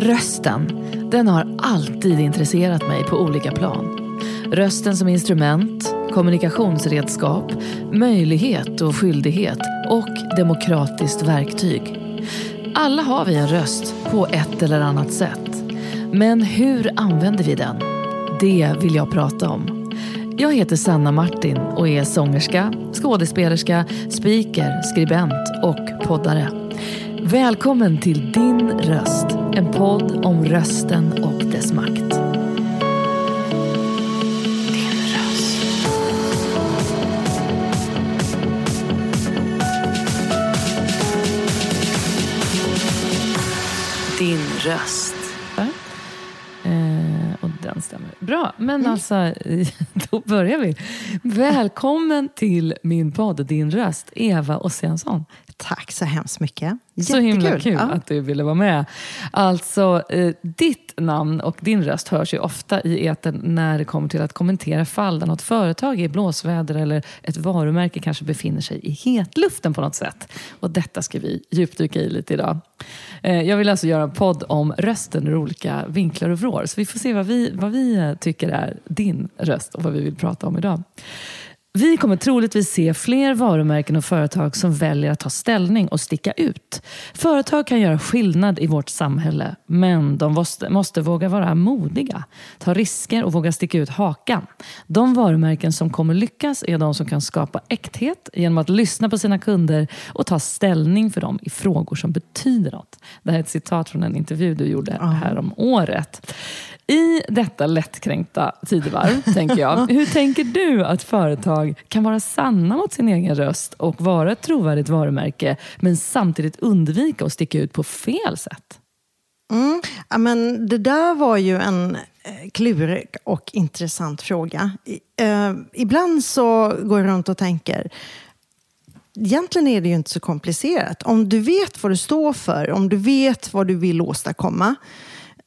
Rösten, den har alltid intresserat mig på olika plan. Rösten som instrument, kommunikationsredskap, möjlighet och skyldighet och demokratiskt verktyg. Alla har vi en röst på ett eller annat sätt. Men hur använder vi den? Det vill jag prata om. Jag heter Sanna Martin och är sångerska, skådespelerska, speaker, skribent och poddare. Välkommen till Din röst, en podd om rösten och dess makt. Din röst. Din röst. Eh, och den stämmer. Bra, men alltså då börjar vi. Välkommen till min podd Din röst, Eva Ossiansson. Tack så hemskt mycket. Så himla Jättekul. kul Ja. att du ville vara med. Alltså, eh, ditt namn och din röst hörs ju ofta i etern när det kommer till att kommentera fall där något företag är i blåsväder eller ett varumärke kanske befinner sig i hetluften på något sätt. Och detta ska vi djupdyka i lite idag. Eh, jag vill alltså göra en podd om rösten ur olika vinklar och vrår. Så vi får se vad vi, vad vi eh, tycker är din röst och vad vi vill prata om idag. Vi kommer troligtvis se fler varumärken och företag som väljer att ta ställning och sticka ut. Företag kan göra skillnad i vårt samhälle, men de måste, måste våga vara modiga, ta risker och våga sticka ut hakan. De varumärken som kommer lyckas är de som kan skapa äkthet genom att lyssna på sina kunder och ta ställning för dem i frågor som betyder något. Det här är ett citat från en intervju du gjorde här om året. I detta lättkränkta tidevarv, tänker jag. Hur tänker du att företag kan vara sanna mot sin egen röst och vara ett trovärdigt varumärke, men samtidigt undvika att sticka ut på fel sätt? Mm. Ja, men det där var ju en eh, klurig och intressant fråga. Eh, ibland så går jag runt och tänker Egentligen är det ju inte så komplicerat. Om du vet vad du står för, om du vet vad du vill åstadkomma,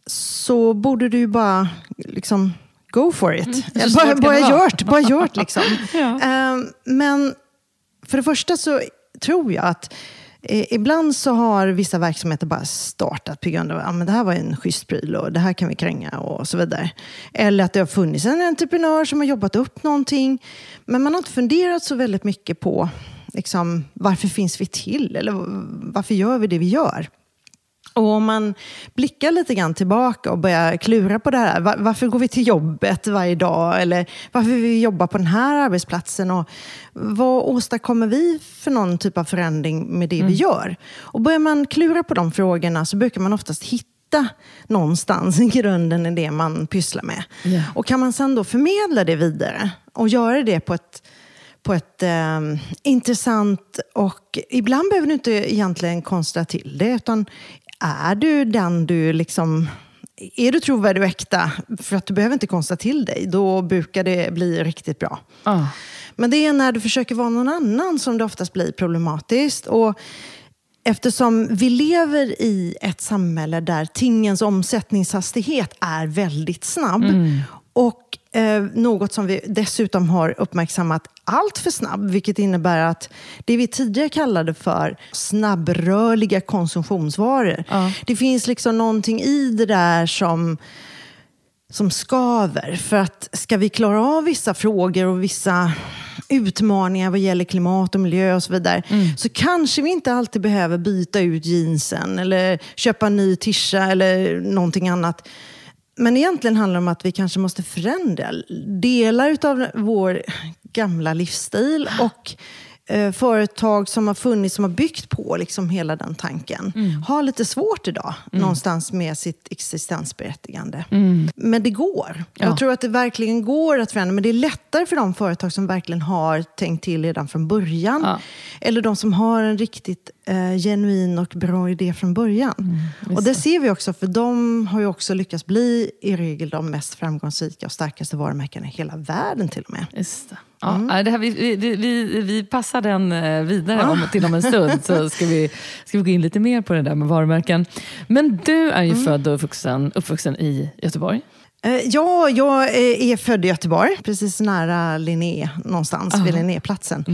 så borde du ju bara liksom go for it. svårt bara, bara gjort, bara gjort liksom. Ja. Ehm, men för det första så tror jag att eh, ibland så har vissa verksamheter bara startat på grund av att ah, men det här var en schysst pryl och det här kan vi kränga och så vidare. Eller att det har funnits en entreprenör som har jobbat upp någonting. Men man har inte funderat så väldigt mycket på liksom, varför finns vi till? Eller varför gör vi det vi gör? Och om man blickar lite grann tillbaka och börjar klura på det här. va- Varför går vi till jobbet varje dag? Eller varför vill vi jobba på den här arbetsplatsen? Och vad åstadkommer vi för någon typ av förändring med det vi gör? Och börjar man klura på de frågorna så brukar man oftast hitta någonstans i grunden i det man pysslar med. Ja. Och kan man sen då förmedla det vidare och göra det på ett på ett eh, intressant och ibland behöver du inte egentligen konstra till det utan är du den du liksom är du trovärdig och äkta för att du behöver inte konstra till dig, då brukar det bli riktigt bra. Ah. Men det är när du försöker vara någon annan som det oftast blir problematiskt. Och eftersom vi lever i ett samhälle där tingens omsättningshastighet är väldigt snabb och eh, något som vi dessutom har uppmärksammat allt för snabb, vilket innebär att det vi tidigare kallade för snabbrörliga konsumtionsvaror, Ja. det finns liksom någonting i det där som som skaver. För att ska vi klara av vissa frågor och vissa utmaningar vad gäller klimat och miljö och så vidare, så kanske vi inte alltid behöver byta ut jeansen eller köpa en ny tisha eller någonting annat. Men egentligen handlar det om att vi kanske måste förändra delar av vår gamla livsstil och eh, företag som har funnits, som har byggt på liksom hela den tanken, har lite svårt idag någonstans med sitt existensberättigande. Men det går. Ja. Jag tror att det verkligen går att förändra, men det är lättare för de företag som verkligen har tänkt till redan från början. Ja. Eller de som har en riktigt eh, genuin och bra idé från början. och det ser vi också, för de har ju också lyckats bli i regel de mest framgångsrika och starkaste varumärkena i hela världen till och med. Just det. Ja, nej, det här, vi, vi, vi, vi passar den eh, vidare om, till om en stund, så ska vi, ska vi gå in lite mer på det där med varumärken. Men du är ju född och uppvuxen, uppvuxen i Göteborg. Eh, Ja, jag eh, är född i Göteborg, precis nära Linné, någonstans vid Linnéplatsen.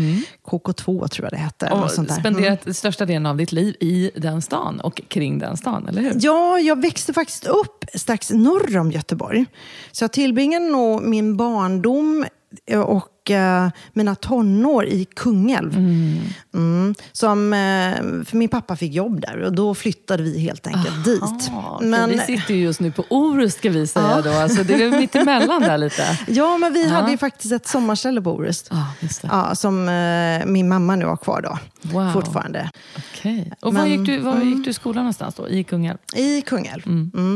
KK2 tror jag det hette. Och sånt där. Mm. spenderat största delen av ditt liv i den stan och kring den stan, eller hur? Ja, jag växte faktiskt upp strax norr om Göteborg. Så jag tillbringade nog min barndom eh, och eh, mina tonår i Kungälv. Mm. Som, eh, för min pappa fick jobb där och då flyttade vi helt enkelt dit. Ah, Men... Vi sitter ju just nu på Orust ska vi säga då. Alltså, det är mitt emellan där lite. Ja, men vi hade ju faktiskt ett sommarställe på Orust. Ja, det. Ja, som eh, min mamma nu har kvar då, Wow. fortfarande. Okej. Och var, Men- gick du, var gick du i skolan någonstans då? I Kungälv? I Kungälv.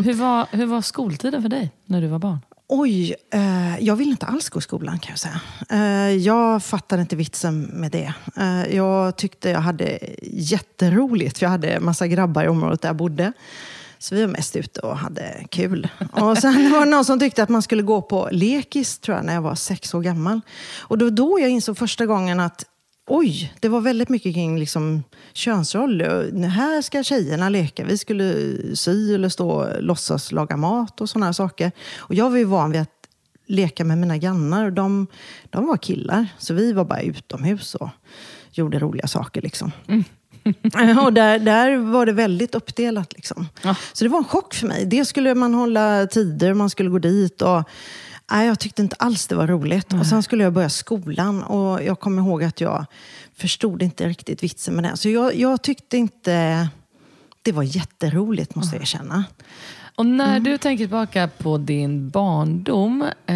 Hur, var, hur var skoltiden för dig när du var barn? Oj, eh, jag vill inte alls gå i skolan kan jag säga. Eh, jag fattade inte vitsen med det. Eh, jag tyckte jag hade jätteroligt, för jag hade massa grabbar i området där jag bodde. Så vi var mest ute och hade kul. Och sen var det någon som tyckte att man skulle gå på lekis, tror jag, när jag var sex år gammal. Och det var då jag insåg första gången att Oj, det var väldigt mycket kring liksom könsroller. Här ska tjejerna leka. Vi skulle sy eller stå låtsas laga mat och sådana här saker. Och jag var ju van vid att leka med mina grannar. Och de, de var killar, så vi var bara utomhus och gjorde roliga saker. Liksom. och där, där var det väldigt uppdelat. Liksom. Ja. Så det var en chock för mig. Det skulle man hålla tider, man skulle gå dit. Och, nej, jag tyckte inte alls det var roligt. Och sen skulle jag börja skolan och jag kommer ihåg att jag förstod inte riktigt vitsen med det. Så jag, jag tyckte inte det var jätteroligt, måste jag erkänna. Och när Mm. du tänker tillbaka på din barndom, eh,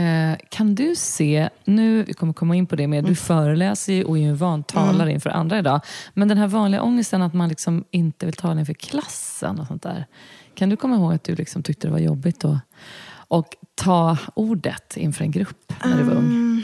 kan du se, nu vi kommer komma in på det mer, Mm. du föreläser ju och är ju en van talare inför andra idag, men den här vanliga ångesten att man liksom inte vill tala inför klassen och sånt där. Kan du komma ihåg att du liksom tyckte det var jobbigt att och ta ordet inför en grupp när du var Mm. ung?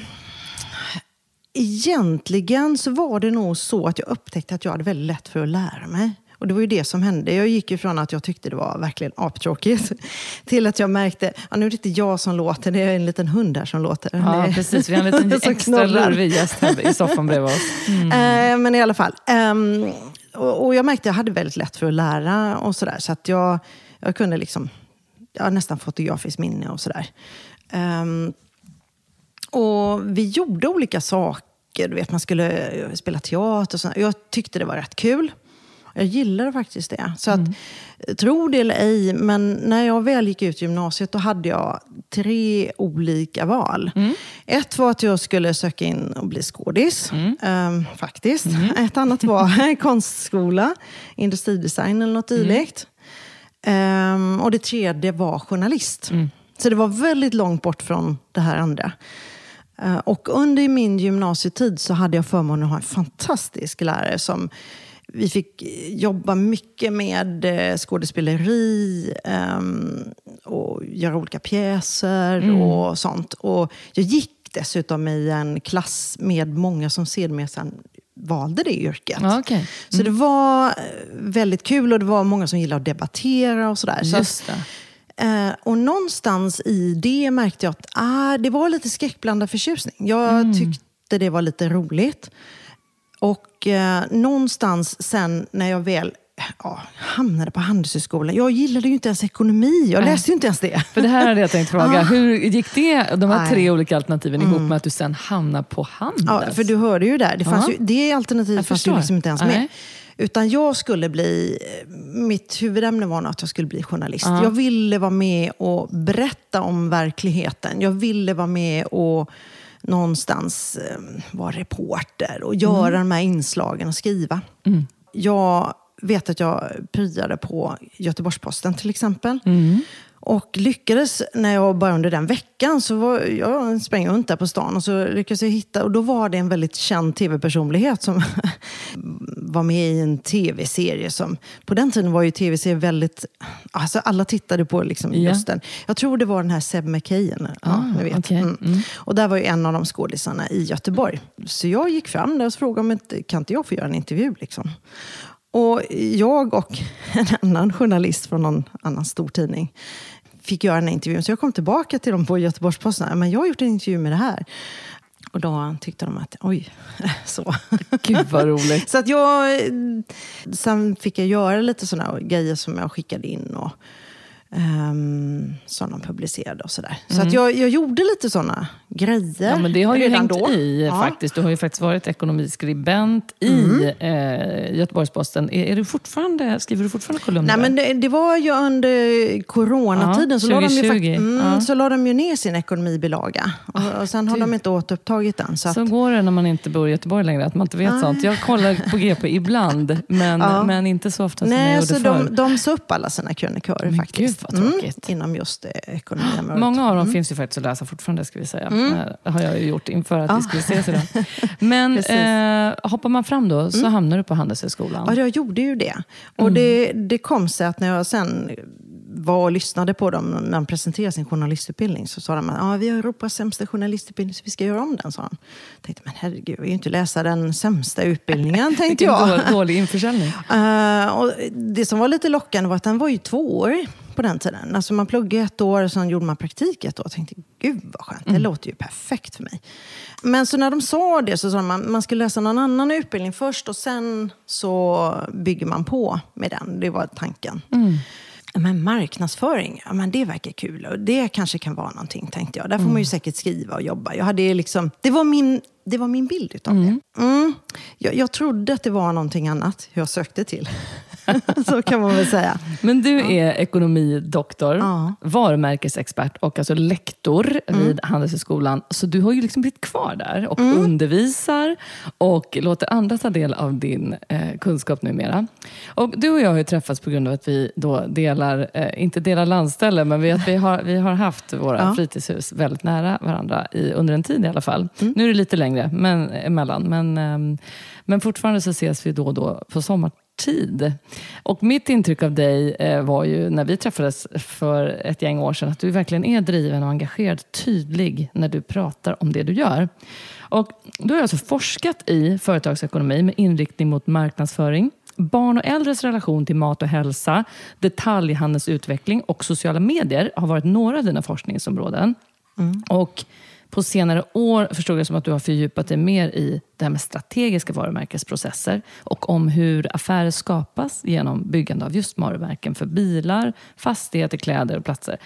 Egentligen så var det nog så att jag upptäckte att jag hade väldigt lätt för att lära mig. Och det var ju det som hände. Jag gick ju från att jag tyckte det var verkligen aptråkigt till att jag märkte, ja, nu är det inte jag som låter, det är en liten hund här som låter. Ja, Det precis. Vi har en liten extra lurvig gäst här i soffan bredvid oss. Eh, men i alla fall. ehm, och, och jag märkte att jag hade väldigt lätt för att lära och sådär. Så att jag, jag kunde liksom, jag har nästan fotografiskt minne och sådär. Ehm, och vi gjorde olika saker. Du vet, man skulle eh, spela teater och sådär. Jag tyckte det var rätt kul. Jag gillade faktiskt det. Så att, tro det eller ej, men när jag väl gick ut gymnasiet då hade jag tre olika val. Ett var att jag skulle söka in och bli skådis, ehm, faktiskt. Ett annat var konstskola, industridesign eller något dylikt. Ehm, och det tredje var journalist. Så det var väldigt långt bort från det här andra. Eh, Och under min gymnasietid så hade jag förmånen att ha en fantastisk lärare som vi fick jobba mycket med eh, skådespeleri ehm, och göra olika pjäser och sånt. Och jag gick dessutom i en klass med många som sedermera valde det yrket. Ja, okej. Så det var eh, väldigt kul och det var många som gillade att debattera och sådär. Så Just det. Eh, och någonstans i det märkte jag att ah, det var lite skräckblandad förtjusning. Jag tyckte det var lite roligt. Och eh, någonstans sen när jag väl ja, hamnade på Handelshögskolan. Jag gillade ju inte ens ekonomi. Jag Nej. läste ju inte ens det. För det här hade jag tänkt fråga. Hur gick det, de här Nej. tre olika alternativen ihop med att du sen hamnar på Handels? Ja, för du hörde ju där. Det, fanns ju, det alternativet fanns ju liksom inte ens Nej. med. Utan jag skulle bli, mitt huvudämne var nog att jag skulle bli journalist. Ja. Jag ville vara med och berätta om verkligheten. Jag ville vara med och någonstans eh, vara reporter och göra de här inslagen och skriva. Jag vet att jag pryade på Göteborgs-Posten till exempel. Och lyckades, när jag bara under den veckan, så var jag sprang runt där på stan och så lyckades jag hitta, och då var det en väldigt känd tv-personlighet som var med i en tv-serie som, på den tiden var ju tv-serier väldigt, alltså alla tittade på liksom Ja. just den. Jag tror det var den här Seb McKayen, ja, Ah, ni vet. okej. Mm. Och där var ju en av de skådisarna i Göteborg. Så jag gick fram där och frågade om inte, kan inte jag få göra en intervju liksom. Och jag och en annan journalist från någon annan stor tidning fick göra den här intervjun. Så jag kom tillbaka till dem på Göteborgs-Posten. Men jag har gjort en intervju med det här. Och då tyckte de att, oj, så. Gud vad roligt. Så att jag, sen fick jag göra lite sådana grejer som jag skickade in. Och, Um, som de publicerade och sådär. Så att jag, jag gjorde lite sådana grejer Ja, men det har ju hängt då. i Ja. faktiskt. Du har ju faktiskt varit ekonomiskribent i Mm. eh, Göteborgs-Posten. Är, är du fortfarande, skriver du fortfarande kolumner? Nej, men det, det var ju under coronatiden Ja, så, la de ju 2020. fakt- mm, Ja. så la de ju ner sin ekonomibilaga. Och, och sen har du. de inte återupptagit den. Så att, Så går det när man inte bor i Göteborg längre, att man inte vet sånt. Jag kollar på GP ibland, men, Ja. men inte så ofta som jag Nej, gjorde så förr. de, de sa upp alla sina krönikörer faktiskt. gud, vad tråkigt. Mm, inom just eh, ekonomiområdet. Många av dem finns ju faktiskt att läsa fortfarande, ska vi säga. Mm. Eh, har jag ju gjort inför att vi skulle ses idag. Men. Mm. eh, hoppar man fram då, så hamnar du på Handelshögskolan. Ja, jag gjorde ju det. Och Mm. det, det kom sig att när jag sen var och lyssnade på dem när de presenterade sin journalistutbildning så sa de att ah, vi har Europas sämsta journalistutbildning så vi ska göra om den. Sa de. Jag tänkte, men herregud, jag vill ju inte läsa den sämsta utbildningen, tänkte jag. då, dålig införsäljning. Eh, och det som var lite lockande var att den var ju tvåårig på den tiden. Alltså man pluggade ett år och sen gjorde man praktik ett år. Jag tänkte, gud vad skönt, det låter ju perfekt för mig. Men så när de sa det så sa de att man skulle läsa någon annan utbildning först och sen så bygger man på med den. Det var tanken. Men marknadsföring, ja, men det verkar kul. Och det kanske kan vara någonting, tänkte jag. Där får man ju säkert skriva och jobba. Jag hade liksom, det, var min, det var min bild utav det. Mm. Jag, jag trodde att det var någonting annat jag sökte till. så kan man väl säga. Men du är ekonomidoktor, Ja. Mm. varumärkesexpert och alltså lektor vid Handelshögskolan. Så du har ju liksom blivit kvar där och undervisar och låter andra ta del av din eh, kunskap numera. Och du och jag har ju träffats på grund av att vi då delar, eh, inte delar landställe, men vi, att vi, har, vi har haft våra Ja. fritidshus väldigt nära varandra, i, under en tid i alla fall. Mm. Nu är det lite längre men, emellan, men, ehm, men fortfarande så ses vi då och då på sommartid. Och mitt intryck av dig eh, var ju när vi träffades för ett gäng år sedan att du verkligen är driven och engagerad, tydlig när du pratar om det du gör. Och du har alltså forskat i företagsekonomi med inriktning mot marknadsföring, Barn och äldres relation till mat och hälsa, detaljhandelns utveckling och sociala medier har varit några av dina forskningsområden. Och på senare år förstod jag som att du har fördjupat dig mer i det här med strategiska varumärkesprocesser och om hur affärer skapas genom byggande av just varumärken för bilar, fastigheter, kläder och platser.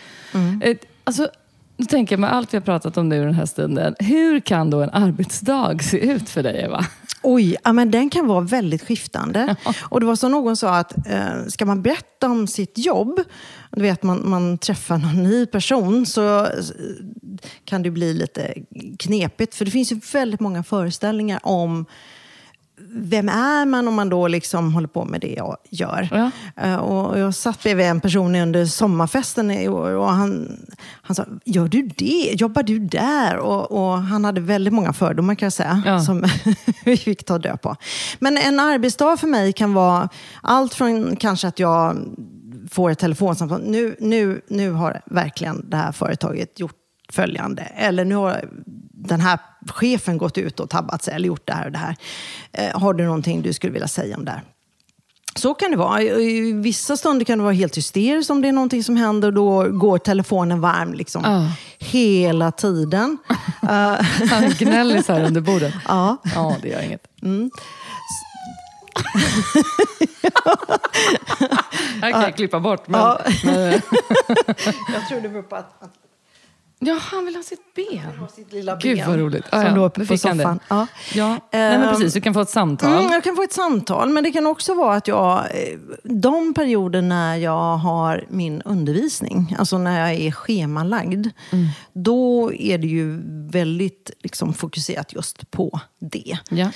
Eh, Alltså, nu tänker jag med allt vi har pratat om nu den här stunden, hur kan då en arbetsdag se ut för dig Eva? Oj, ja, men den kan vara väldigt skiftande. Och det var som någon sa att eh, ska man berätta om sitt jobb, du vet man, man träffar någon ny person, så kan det bli lite knepigt. För det finns ju väldigt många föreställningar om vem är man om man då liksom håller på med det jag gör? Ja. Eh, Och jag satt bredvid en person under sommarfesten i år och han, han sa, gör du det? Jobbar du där? Och, och han hade väldigt många fördomar kan jag säga, Ja. som vi fick ta död på. Men en arbetsdag för mig kan vara allt från kanske att jag får ett telefonsamtal. Nu, nu, nu har verkligen det här företaget gjort följande. Eller nu har den här chefen gått ut och tabbat sig eller gjort det här och det här. Eh, har du någonting du skulle vilja säga om det här? Så kan det vara. I vissa stunder kan det vara helt hysteriskt om det är någonting som händer. Då går telefonen varm liksom Ja. hela tiden. Han gnäller så här under bordet. ja. Ja, det gör inget. Det här kan jag klippa bort. Men, men, Jag tror det beror på att, att ja, han vill ha sitt ben. ha sitt lilla Gud ben vad roligt. som Ja, låg uppe på soffan. Ja. Ja. Nej, men precis, du kan få ett samtal. Mm, jag kan få ett samtal, men det kan också vara att jag, eh, de perioder när jag har min undervisning, alltså när jag är schemalagd, Mm. då är det ju väldigt liksom, fokuserat just på det. Ja.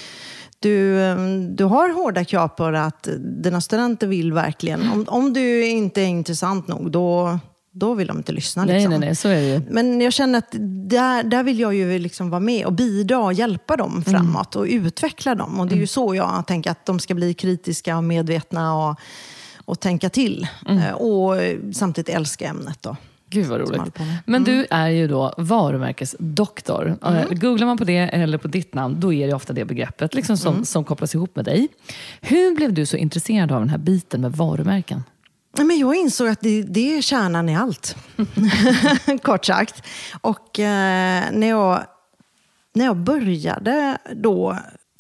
Du, eh, du har hårda krav på att dina studenter vill verkligen, om, om du inte är intressant nog, då, då vill de inte lyssna. Nej, liksom. nej, nej, så är det ju. Men jag känner att där, där vill jag ju liksom vara med och bidra och hjälpa dem framåt och utveckla dem. Och det är ju så jag tänker att de ska bli kritiska och medvetna och, och tänka till. Eh, Och samtidigt älska ämnet. Då. Gud vad roligt. med. Men du är ju då varumärkesdoktor. Eh, Googlar man på det eller på ditt namn, då är det ofta det begreppet liksom som, som kopplas ihop med dig. Hur blev du så intresserad av den här biten med varumärken? Men jag insåg att det, det är kärnan i allt. Kort sagt. Och eh, när, jag, när jag började då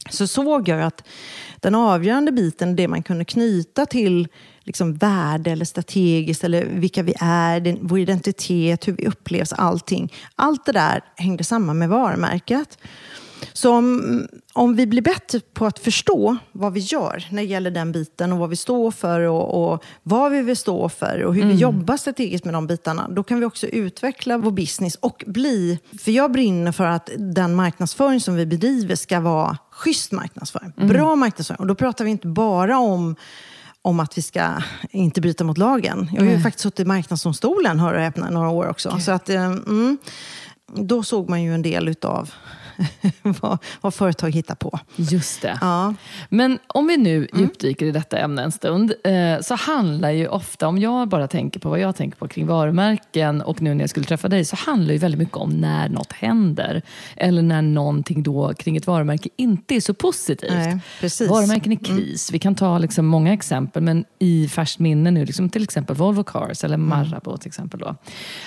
så såg jag att den avgörande biten, det man kunde knyta till liksom värde eller strategiskt eller vilka vi är, vår identitet, hur vi upplevs, allting. Allt det där hängde samman med varumärket. Så om, om vi blir bättre på att förstå vad vi gör när det gäller den biten och vad vi står för och, och vad vi vill stå för och hur mm. vi jobbar strategiskt med de bitarna, då kan vi också utveckla vår business och bli... För jag brinner för att den marknadsföring som vi bedriver ska vara schysst marknadsföring. Mm. Bra marknadsföring. Och då pratar vi inte bara om om att vi ska inte bryta mot lagen. Jag har ju mm. faktiskt suttit i Marknadsdomstolen, hör och häpna, några år också. Så att, eh, mm, då såg man ju en del utav vad, vad, företag hittar på. Just det. Ja. Men om vi nu mm. djupdyker i detta ämne en stund, eh, så handlar ju ofta, om jag bara tänker på vad jag tänker på kring varumärken och nu när jag skulle träffa dig, så handlar ju väldigt mycket om när något händer. Eller när någonting då kring ett varumärke inte är så positivt. Nej, precis. Varumärken i mm. kris. Mm. Vi kan ta liksom många exempel, men i färskt minne nu, liksom till exempel Volvo Cars eller mm. Marabou till exempel. Då.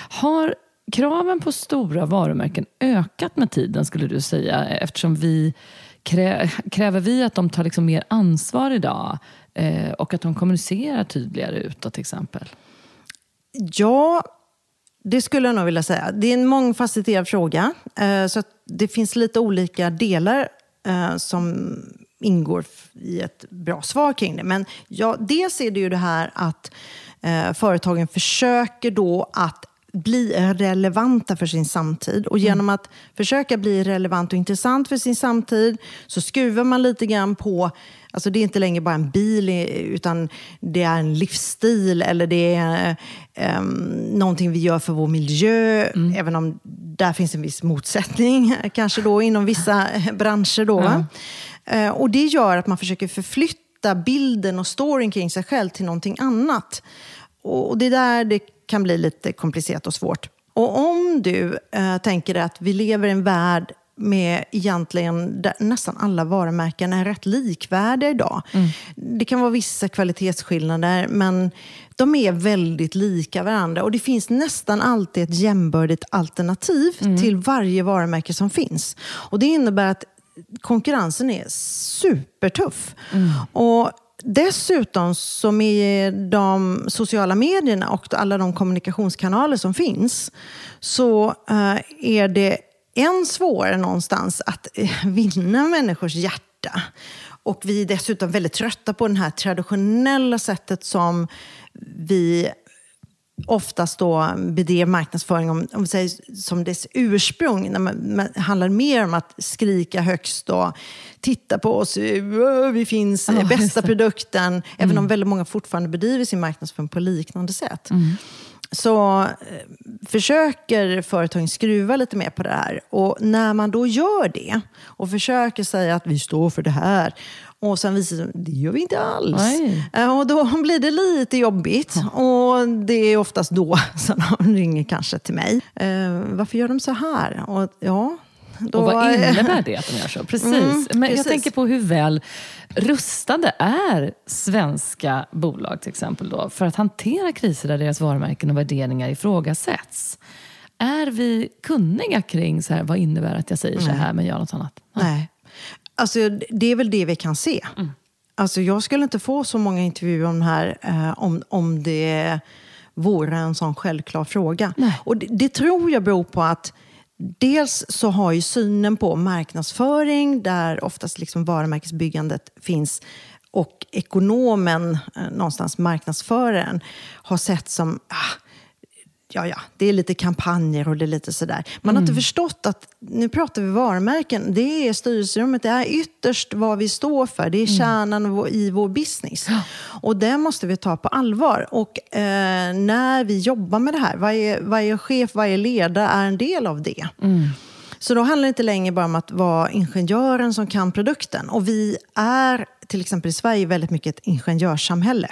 Har kraven på stora varumärken ökat med tiden skulle du säga? Eftersom vi krä, kräver vi att de tar liksom mer ansvar idag eh, och att de kommunicerar tydligare utåt till exempel? Ja, det skulle jag nog vilja säga. Det är en mångfacetterad fråga. Eh, så det finns lite olika delar eh, som ingår i ett bra svar kring det. Men ja, dels är det ju det här att eh, företagen försöker då att bli relevanta för sin samtid. Och genom att försöka bli relevant och intressant för sin samtid så skruvar man lite grann på Alltså det är inte längre bara en bil, utan det är en livsstil eller det är um, någonting vi gör för vår miljö. Mm. Även om där finns en viss motsättning, kanske då inom vissa branscher. Då, mm. uh, och det gör att man försöker förflytta bilden och storyn kring sig själv till någonting annat. Och det är där det kan bli lite komplicerat och svårt. Och om du eh, tänker att vi lever i en värld med egentligen där nästan alla varumärken är rätt likvärdiga idag. Mm. Det kan vara vissa kvalitetsskillnader, men de är väldigt lika varandra. Och det finns nästan alltid ett jämbördigt alternativ mm. till varje varumärke som finns. Och Det innebär att konkurrensen är supertuff. Mm. Och Dessutom så med de sociala medierna och alla de kommunikationskanaler som finns så eh, är det än svårare någonstans att eh, vinna människors hjärta. Och vi är dessutom väldigt trötta på det här traditionella sättet som vi oftast då bedrev marknadsföring om, om säger, som dess ursprung. När man, man handlar mer om att skrika högst och titta på oss, vi finns, oh, bästa produkten. Mm. Även om väldigt många fortfarande bedriver sin marknadsföring på liknande sätt. Mm. Så eh, försöker företagen skruva lite mer på det här. Och när man då gör det och försöker säga att vi står för det här och sen visar det sig det gör vi inte alls. Nej. Eh, och då blir det lite jobbigt. Ja. Och det är oftast då som de ringer kanske till mig. Eh, varför gör de så här? Och, ja, då... och vad innebär det att de gör så? Precis. Mm, Men precis. jag tänker på hur väl rustade är svenska bolag till exempel då, för att hantera kriser där deras varumärken och värderingar ifrågasätts. Är vi kunniga kring så här, vad innebär att jag säger så här men gör något annat? Nej. Alltså, det är väl det vi kan se. Mm. Alltså, jag skulle inte få så många intervjuer om det här eh, om, om det vore en sån självklar fråga. Nej. Och det, det, tror jag beror på att dels så har ju synen på marknadsföring, där oftast liksom varumärkesbyggandet finns, och ekonomen, eh, någonstans marknadsföraren, har sett som ah, ja, ja, det är lite kampanjer och det är lite sådär. Man har inte mm. förstått att, nu pratar vi varumärken, det är styrelserummet, det är ytterst vad vi står för. Det är mm. kärnan i vår business. Och det måste vi ta på allvar. Och eh, när vi jobbar med det här, varje, varje chef, varje ledare är en del av det. Mm. Så då handlar det inte längre bara om att vara ingenjören som kan produkten. Och vi är, till exempel i Sverige, väldigt mycket ett ingenjörssamhälle.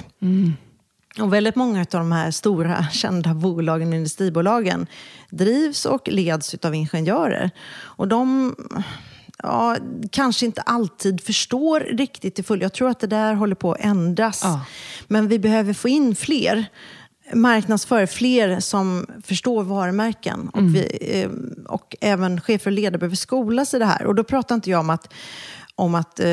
Och väldigt många av de här stora kända bolagen, industribolagen, drivs och leds av ingenjörer. Och de ja, kanske inte alltid förstår riktigt till fullo. Jag tror att det där håller på att ändras. Ja. Men vi behöver få in fler marknadsför fler som förstår varumärken. Och, mm. vi, eh, och även chefer och ledare behöver skolas i det här. Och då pratar inte jag om att om att eh,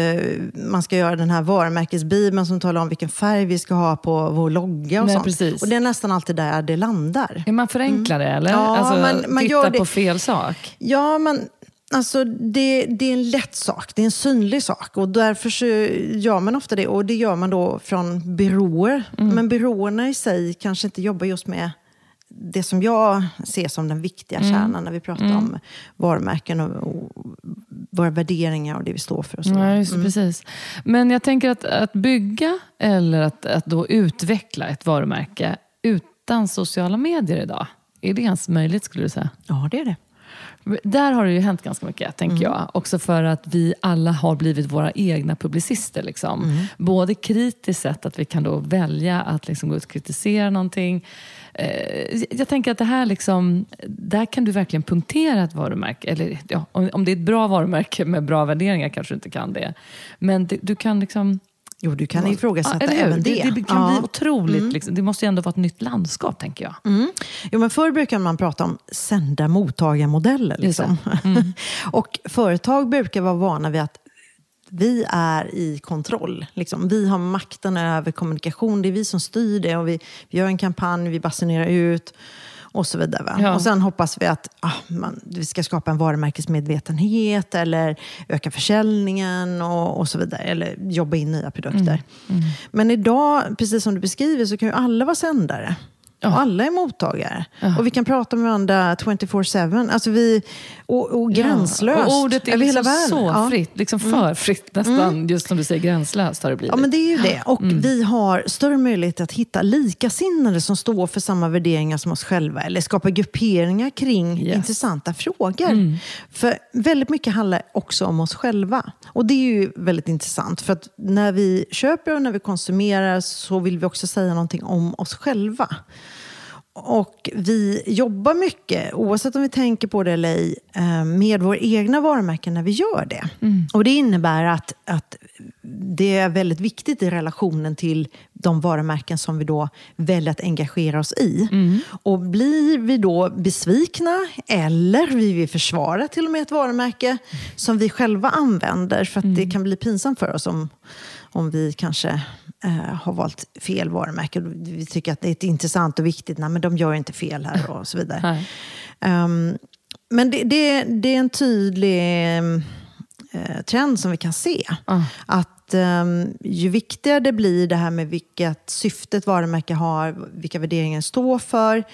man ska göra den här varumärkesbibeln som talar om vilken färg vi ska ha på vår logga och Nej, sånt. precis. Och det är nästan alltid där det landar. Är man förenklar det eller? Ja, alltså, man- man titta gör det- på fel sak? Ja, men alltså, det, det är en lätt sak, det är en synlig sak. Och därför så gör man ofta det. Och det gör man då från byråer. Men byråerna i sig kanske inte jobbar just med det som jag ser som den viktiga kärnan när vi pratar om varumärken och, och våra värderingar och det vi står för. Och så. Ja, just, det, precis. Men jag tänker att, att bygga eller att, att då utveckla ett varumärke utan sociala medier idag, är det ens möjligt skulle du säga? Ja, det är det. Där har det ju hänt ganska mycket, tänker Mm. jag. Också för att vi alla har blivit våra egna publicister. Liksom. Mm. Både kritiskt sett, att vi kan då välja att liksom gå ut och kritisera någonting. Eh, jag tänker att det här liksom, där kan du verkligen punktera ett varumärke. Eller, ja, om, det är ett bra varumärke med bra värderingar kanske du inte kan det. Men du kan liksom... Jo, du kan Ja, ifrågasätta hur? även det. Det, det kan Ja. bli otroligt. Liksom. Det måste ju ändå vara ett nytt landskap, tänker jag. Mm. Jo, men förr brukade man prata om sända mottagarmodeller. Liksom. Mm. och företag brukar vara vana vid att vi är i kontroll. Liksom. Vi har makten över kommunikation. Det är vi som styr det. Och vi, vi gör en kampanj, vi basunerar ut och så vidare. Va? Ja. Och sen hoppas vi att ah, man, vi ska skapa en varumärkesmedvetenhet eller öka försäljningen och, och så vidare. Eller jobba in nya produkter. Mm. Men idag, precis som du beskriver, så kan ju alla vara sändare. Och alla är mottagare. Och vi kan prata med varandra 24-7. Alltså vi, och, och gränslöst. Ja, och ordet är över hela liksom världen. så Ja. Mm. fritt, liksom för fritt nästan. Just som du säger, gränslöst har det blivit. Ja, men det är ju det. Och Mm. vi har större möjlighet att hitta likasinnade som står för samma värderingar som oss själva. Eller skapa grupperingar kring Yes. Mm. intressanta frågor. För väldigt mycket handlar också om oss själva. Och det är ju väldigt intressant. För att när vi köper och när vi konsumerar så vill vi också säga någonting om oss själva. Och vi jobbar mycket, oavsett om vi tänker på det eller ej, eh, med våra egna varumärken när vi gör det. Och det innebär att, att det är väldigt viktigt i relationen till de varumärken som vi då väljer att engagera oss i. Och blir vi då besvikna eller vi vill försvara till och med ett varumärke som vi själva använder för att det kan bli pinsamt för oss om, om vi kanske eh, har valt fel varumärke. Vi tycker att det är intressant och viktigt, nej men de gör inte fel här och så vidare. Ehm, men det, det, det är en tydlig eh, trend som vi kan se. Ja. Att ehm, ju viktigare det blir det här med vilket syfte ett varumärke har, vilka värderingar det står för,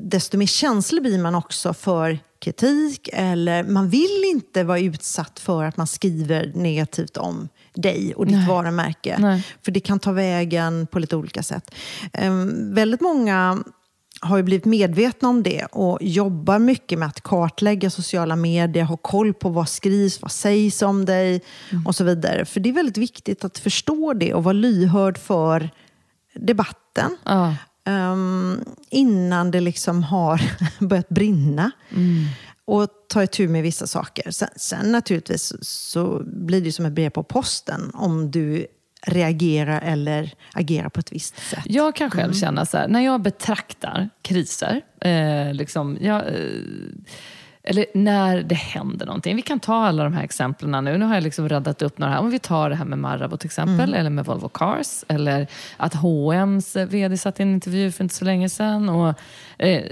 desto mer känslig blir man också för kritik. Eller man vill inte vara utsatt för att man skriver negativt om dig och ditt Nej. varumärke. Nej. För det kan ta vägen på lite olika sätt. Ehm, väldigt många har ju blivit medvetna om det och jobbar mycket med att kartlägga sociala medier, ha koll på vad skrivs, vad sägs om dig och så vidare. För det är väldigt viktigt att förstå det och vara lyhörd för debatten. Ja. Ehm, innan det liksom har börjat brinna. Och ta itu med vissa saker. Sen, sen naturligtvis så blir det som ett brev på posten om du reagerar eller agerar på ett visst sätt. Jag kan själv känna så här, när jag betraktar kriser, eh, liksom, jag, eh, eller när det händer någonting. Vi kan ta alla de här exemplen nu. Nu har jag liksom radat upp några här. Om vi tar det här med Marabou till exempel, eller med Volvo Cars. Eller att H&M's VD satt i en intervju för inte så länge sedan. Och, eh,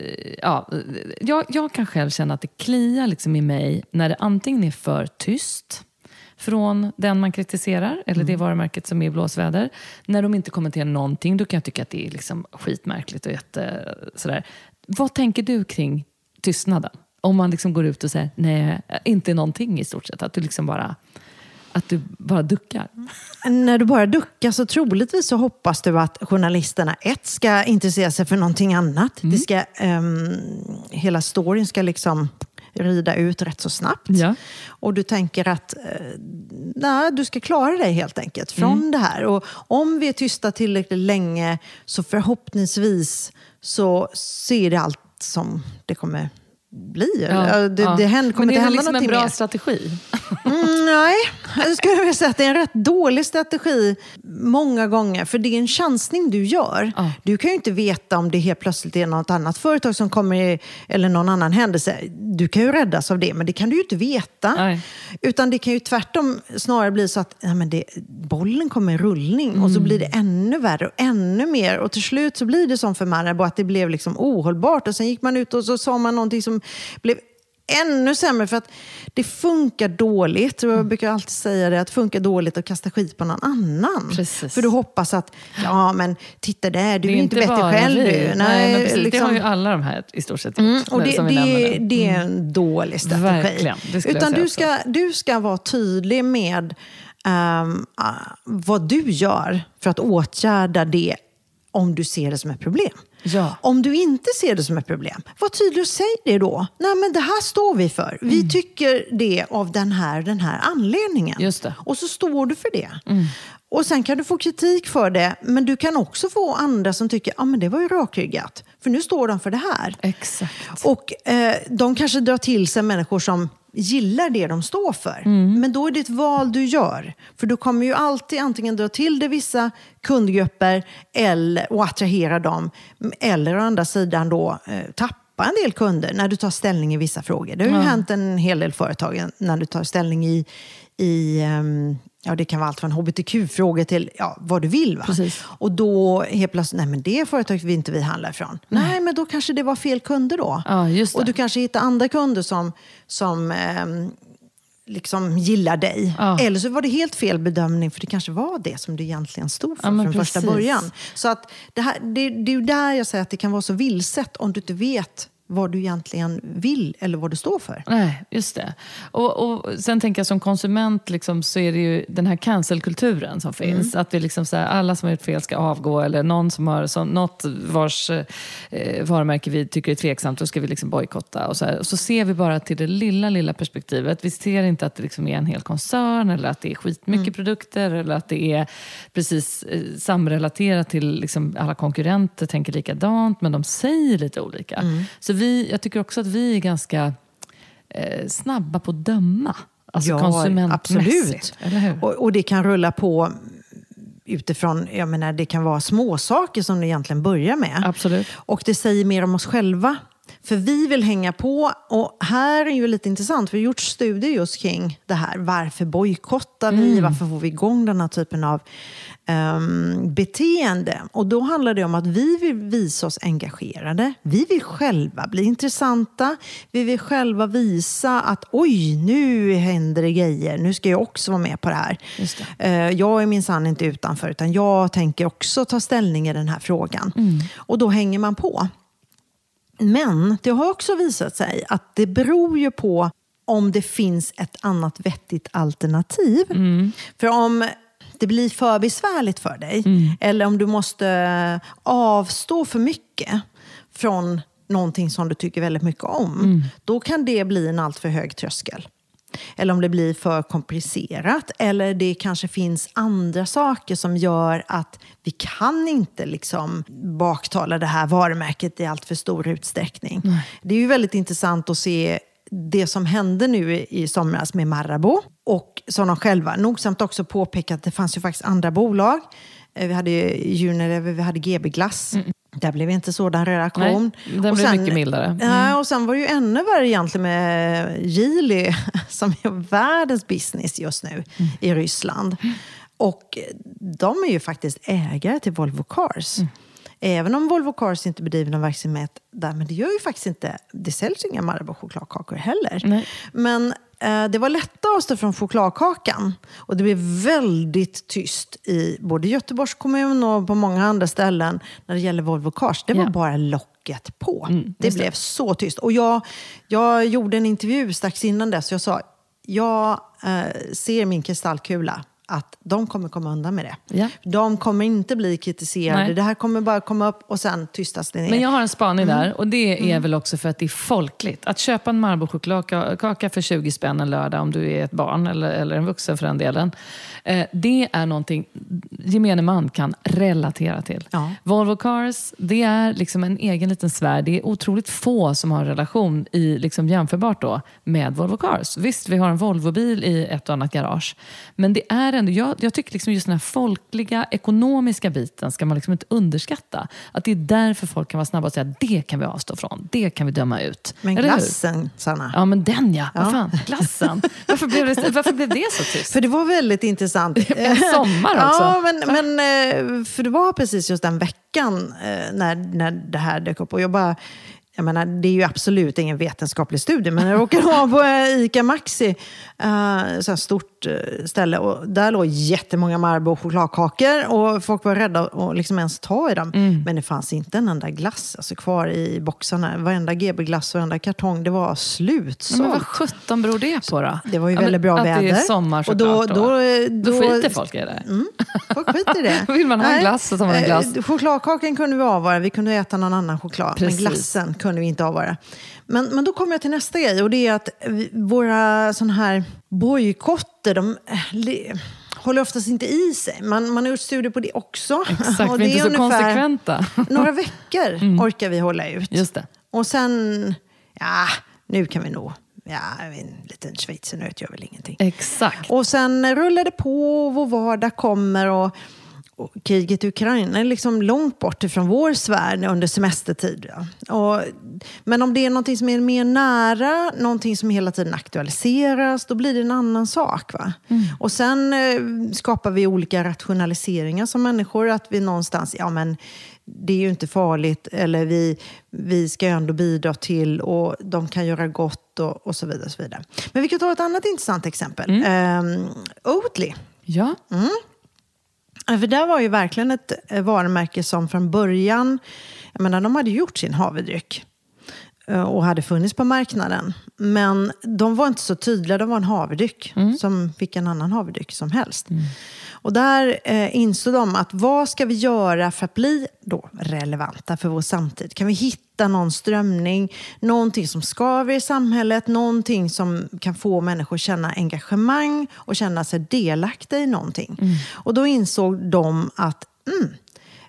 ja, jag, jag kan själv känna att det kliar liksom i mig när det antingen är för tyst från den man kritiserar, eller det varumärket som är i blåsväder. När de inte kommenterar någonting, då kan jag tycka att det är liksom skitmärkligt och jätte, sådär. Vad tänker du kring tystnaden? Om man liksom går ut och säger nej, inte någonting i stort sett. Att du liksom bara, att du bara duckar. När du bara duckar så troligtvis så hoppas du att journalisterna ett ska intressera sig för någonting annat. Det ska, ehm, hela storyn ska liksom rida ut rätt så snabbt. Ja. Och du tänker att eh, nej, du ska klara dig helt enkelt från det här. Och om vi är tysta tillräckligt länge så förhoppningsvis så ser det allt som det kommer bli. Ja, det, ja. det händer, kommer Men är det hända liksom en bra mer. strategi? Mm, nej, jag skulle vilja säga att det är en rätt dålig strategi många gånger. För det är en chansning du gör. Ja. Du kan ju inte veta om det helt plötsligt är något annat företag som kommer, eller någon annan händelse. Du kan ju räddas av det, men det kan du ju inte veta. Nej. Utan det kan ju tvärtom snarare bli så att ja, men det, bollen kommer i rullning och så blir det ännu värre och ännu mer. Och till slut så blir det som för Marabou att det blev liksom ohållbart. Och sen gick man ut och så sa man någonting som blev ännu sämre för att det funkar dåligt. Jag brukar alltid säga det, att det funkar dåligt att kasta skit på någon annan. Precis. För du hoppas att, ja men titta där, du Det är, inte bättre själv vi. du. Nej, men precis, Det liksom- har ju alla de här i stort sett. Mm, och det, som det, nu. det är en dålig strategi. Verkligen, det Utan du ska, du ska vara tydlig med ah, vad du gör för att åtgärda det om du ser det som ett problem. Ja. Om du inte ser det som ett problem, var tydlig och säg det då. Nej, men det här står vi för. Vi tycker det av den här, den här anledningen. Mm. Just det. Och så står du för det. Och sen kan du få kritik för det, men du kan också få andra som tycker att ah, men det var ju rakryggat. För nu står de för det här. Exakt. Och eh, de kanske drar till sig människor som gillar det de står för. Men då är det ett val du gör. För du kommer ju alltid antingen dra till dig vissa kundgrupper eller, och attrahera dem. Eller å andra sidan då eh, tappa en del kunder när du tar ställning i vissa frågor. Det har ju hänt en hel del företag när du tar ställning i, i ehm, Ja, det kan vara allt från hbtq-frågor till ja, vad du vill. Va? Precis. Och då helt plötsligt, nej men det företaget vill inte vi handla ifrån. Nej, men då kanske det var fel kunder då. Ja, just det. Och du kanske hittar andra kunder som, som ehm, liksom gillar dig. Ja. Eller så var det helt fel bedömning, för det kanske var det som du egentligen stod för Ja, från första precis. början. Så att det, här, det, det är ju där jag säger att det kan vara så vilset om du inte vet vad du egentligen vill eller vad du står för. Nej, just det. Och, och sen tänker jag som konsument liksom, så är det ju den här cancelkulturen som finns. Att det liksom så här, alla som har gjort fel ska avgå eller någon som har så, något vars eh, varumärke vi tycker är tveksamt, då ska vi liksom bojkotta. Och så, här. och så ser vi bara till det lilla, lilla perspektivet. Vi ser inte att det liksom är en hel koncern eller att det är skitmycket produkter eller att det är precis eh, samrelaterat till liksom, alla konkurrenter tänker likadant men de säger lite olika. Så vi, jag tycker också att vi är ganska eh, snabba på att döma. Alltså konsumentmässigt. absolut. Och, och det kan rulla på utifrån, jag menar det kan vara små saker som det egentligen börjar med. Absolut. Och det säger mer om oss själva. För vi vill hänga på. Och här är ju lite intressant, vi har gjort studier just kring det här. Varför bojkottar vi? Mm. Varför får vi igång den här typen av ehm, beteende? Och då handlar det om att vi vill visa oss engagerade. Vi vill själva bli intressanta. Vi vill själva visa att oj, nu händer det grejer. Nu ska jag också vara med på det här. Det. Eh, Jag är minsann inte utanför, utan jag tänker också ta ställning i den här frågan. Och då hänger man på. Men det har också visat sig att det beror ju på om det finns ett annat vettigt alternativ. För om det blir för besvärligt för dig, eller om du måste avstå för mycket från någonting som du tycker väldigt mycket om, då kan det bli en alltför hög tröskel. Eller om det blir för komplicerat. Eller det kanske finns andra saker som gör att vi kan inte liksom baktala det här varumärket i allt för stor utsträckning. Det är ju väldigt intressant att se det som hände nu i somras med Marabou. Och som de själva nogsamt också påpekat att det fanns ju faktiskt andra bolag. Eh, Vi hade Unilever, vi hade GB Glass. Där blev inte sådan reaktion. Mm. Nej, den Och blev sen- mycket mildare. Mm. Ja, och sen var det ju ännu värre egentligen med Geely som är världens business just nu Mm. i Ryssland. Och de är ju faktiskt ägare till Volvo Cars. Mm. Även om Volvo Cars inte bedriver någon verksamhet där, men det gör ju faktiskt inte, det säljs inga Marabou chokladkakor heller. Nej. Men eh, det var lätt att avstå från chokladkakan. Och det blev väldigt tyst i både Göteborgs kommun och på många andra ställen när det gäller Volvo Cars. Det var Ja. bara locket på. Mm, det. blev så tyst. Och jag, jag gjorde en intervju strax innan dess. Jag sa, jag eh, ser min kristallkula att de kommer komma undan med det. Ja. De kommer inte bli kritiserade. Nej. Det här kommer bara komma upp och sen tystas det ner. Men jag har en spaning Mm. där och det är väl också för att det är folkligt. Att köpa en Marabou-chokladkaka för 20 spänn en lördag om du är ett barn eller, eller en vuxen för den delen. Eh, det är någonting gemene man kan relatera till. Ja. Volvo Cars, det är liksom en egen liten sfär. Det är otroligt få som har en relation i, liksom jämförbart då, med Volvo Cars. Visst, vi har en Volvobil i ett och annat garage. Men det är ändå, jag, jag tycker liksom just den här folkliga, ekonomiska biten ska man liksom inte underskatta. Att det är därför folk kan vara snabba och säga det kan vi avstå från, det kan vi döma ut. Men Eller hur? glassen, Sanna. Ja, men den ja. Vad fan, glassen. Varför blev det, varför blev det så tyst? För det var väldigt intressant. En sommar också. Ja, men, men eh, för det var precis just den veckan eh, när, när det här dök upp. Och jag bara, jag menar, det är ju absolut ingen vetenskaplig studie, men jag råkade vara på eh, ICA Maxi, eh, så här stort eh, ställe, och där låg jättemånga Marabou chokladkakor och folk var rädda att liksom ens ta i dem. Mm. Men det fanns inte en enda glass alltså, kvar i boxarna. Varenda GB-glass och varenda kartong, det var slutsålt. Men vad sjutton beror det på då? Det var ju Ja, väldigt bra att väder. det är sommar och då, då, då, då, då skiter folk i det. Mm, folk skiter i det. Vill man ha en glass så tar man en glass. eh, Chokladkakan kunde vi avvara, vi kunde äta någon annan choklad. Precis. Men glassen kunde vi inte avvara. Men, men då kommer jag till nästa grej och det är att våra sådana här bojkotter, de eh, le, håller oftast inte i sig. Man, man har gjort studier på det också. Exakt, och vi är det inte så konsekventa. Några veckor orkar vi hålla ut. Just det. Och sen, ja, nu kan vi nog, ja, en liten schweizernöt gör väl ingenting. Exakt. Och sen rullar det på, vår vardag kommer och, och kriget i Ukraina är liksom långt bort ifrån vår sfär under semestertid. Ja. Och, men om det är någonting som är mer nära, någonting som hela tiden aktualiseras, då blir det en annan sak. Va? Och sen eh, skapar vi olika rationaliseringar som människor, att vi någonstans, ja men det är ju inte farligt, eller vi, vi ska ju ändå bidra till och de kan göra gott och, och så vidare. Och så vidare. Men vi kan ta ett annat intressant exempel. Mm. Oatly. Ja. Ja, För det var ju verkligen ett eh, varumärke som från början, jag menar de hade gjort sin havredryck eh, och hade funnits på marknaden. Men de var inte så tydliga, de var en havredryck som vilken annan havredryck som helst. Och där eh, insåg de att vad ska vi göra för att bli då relevanta för vår samtid? Kan vi hitta någon strömning, någonting som skaver i samhället, någonting som kan få människor att känna engagemang och känna sig delaktiga i någonting? Och då insåg de att mm,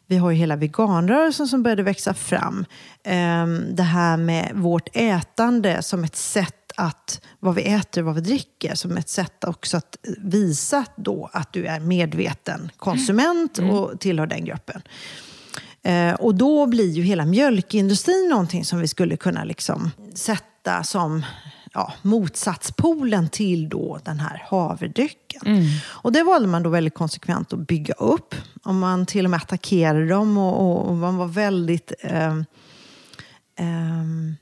vi har ju hela veganrörelsen som började växa fram. Ehm, det här med vårt ätande som ett sätt att, vad vi äter och vad vi dricker, som ett sätt också att visa då att du är medveten konsument och tillhör den gruppen. Eh, och då blir ju hela mjölkindustrin någonting som vi skulle kunna liksom sätta som ja, motsatspolen till då den här havredrycken. Och det valde man då väldigt konsekvent att bygga upp. Och man till och med attackerade dem och, och, och man var väldigt... Eh, ehm,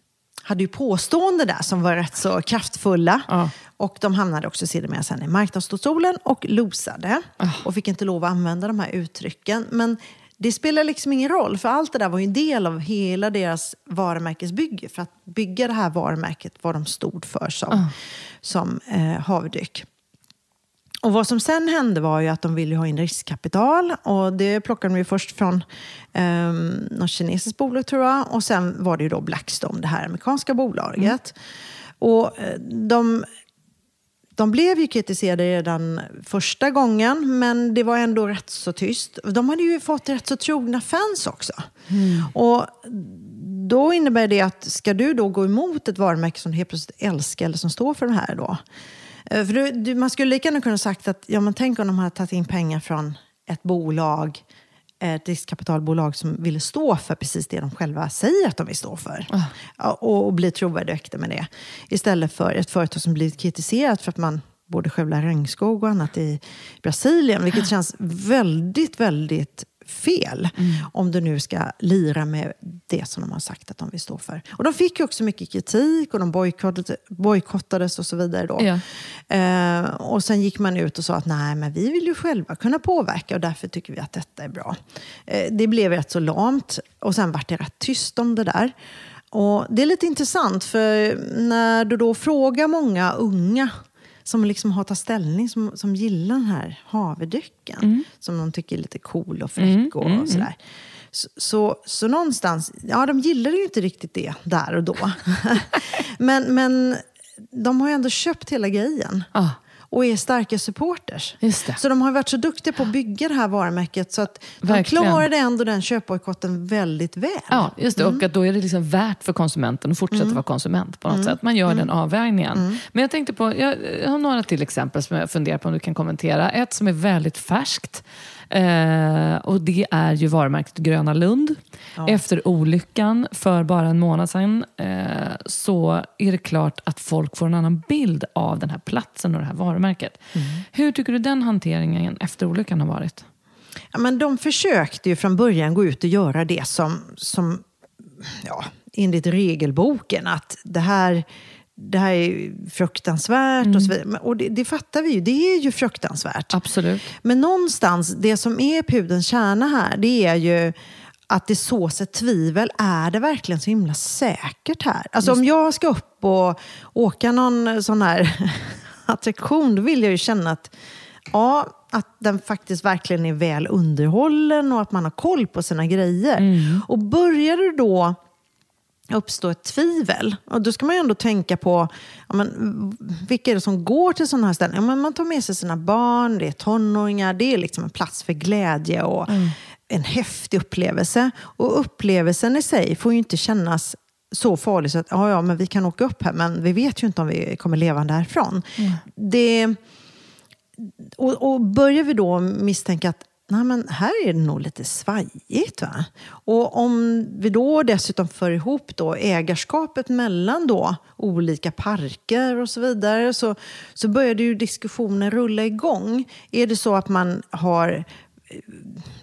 hade ju påståenden där som var rätt så kraftfulla. Ja. Och de hamnade också sedermera sen i Marknadsdomstolen och losade. Och fick inte lov att använda de här uttrycken. Men det spelar liksom ingen roll, för allt det där var ju en del av hela deras varumärkesbygge. För att bygga det här varumärket, vad de stod för som, som eh, havredryck. Och vad som sen hände var ju att de ville ha in riskkapital. Och det plockade de ju först från um, något kinesiskt bolag tror jag. Och sen var det ju då Blackstone, det här amerikanska bolaget. Och eh, de, de blev ju kritiserade redan första gången, men det var ändå rätt så tyst. De hade ju fått rätt så trogna fans också. Och då innebär det att ska du då gå emot ett varumärke som du helt plötsligt älskar eller som står för det här då? Eh, För du, du, man skulle lika gärna kunna sagt att ja, men tänk om de hade tagit in pengar från ett bolag, ett riskkapitalbolag som ville stå för precis det de själva säger att de vill stå för. Ja, och, och bli trovärdiga med det. Istället för ett företag som blivit kritiserat för att man borde skövla regnskog och annat i Brasilien. Vilket känns väldigt, väldigt fel. Om du nu ska lira med det som de har sagt att de vill stå för. Och de fick ju också mycket kritik och de bojkottade- bojkottades och så vidare. Då. Ja. Eh, och sen gick man ut och sa att nej, men vi vill ju själva kunna påverka och därför tycker vi att detta är bra. Eh, det blev rätt så lamt och sen vart det rätt tyst om det där. Och det är lite intressant för när du då frågar många unga som liksom har tagit ställning, som, som gillar den här haverdrycken. Mm. Som de tycker är lite cool och fräck och, och sådär. Så, så, så någonstans, ja de gillade ju inte riktigt det där och då. men, men de har ju ändå köpt hela grejen. Ah. Och är starka supporters. Just det. Så de har varit så duktiga på att bygga det här varumärket så att de Verkligen. klarade ändå den köpbojkotten väldigt väl. Ja, just det. Och att då är det liksom värt för konsumenten att fortsätta vara konsument på något sätt. Man gör den avvägningen. Men jag tänkte på, jag har några till exempel som jag funderar på om du kan kommentera. Ett som är väldigt färskt. Eh, och det är ju varumärket Gröna Lund. Efter olyckan för bara en månad sedan eh, så är det klart att folk får en annan bild av den här platsen och det här varumärket. Hur tycker du den hanteringen efter olyckan har varit? Ja, men de försökte ju från början gå ut och göra det som, som ja, enligt regelboken, att det här, det här är fruktansvärt och så vidare. Men- Och det, det fattar vi ju, det är ju fruktansvärt. Absolut. Men någonstans, det som är pudelns kärna här, det är ju att det sås ett tvivel. Är det verkligen så himla säkert här? Alltså om jag ska upp och åka någon sån här attraktion, då vill jag ju känna att, ja, att den faktiskt verkligen är väl underhållen och att man har koll på sina grejer. Och börjar det då uppstå ett tvivel. Och då ska man ju ändå tänka på ja, men, vilka är det som går till sådana här ställen. Ja, men man tar med sig sina barn, det är tonåringar, det är liksom en plats för glädje och en häftig upplevelse. Och upplevelsen i sig får ju inte kännas så farlig så att ja, ja, men vi kan åka upp här men vi vet ju inte om vi kommer levande härifrån. Det, och, och börjar vi då misstänka att nej, men här är det nog lite svajigt. Va? Och om vi då dessutom för ihop då ägarskapet mellan då olika parker och så vidare så, så började ju diskussionen rulla igång. Är det så att man har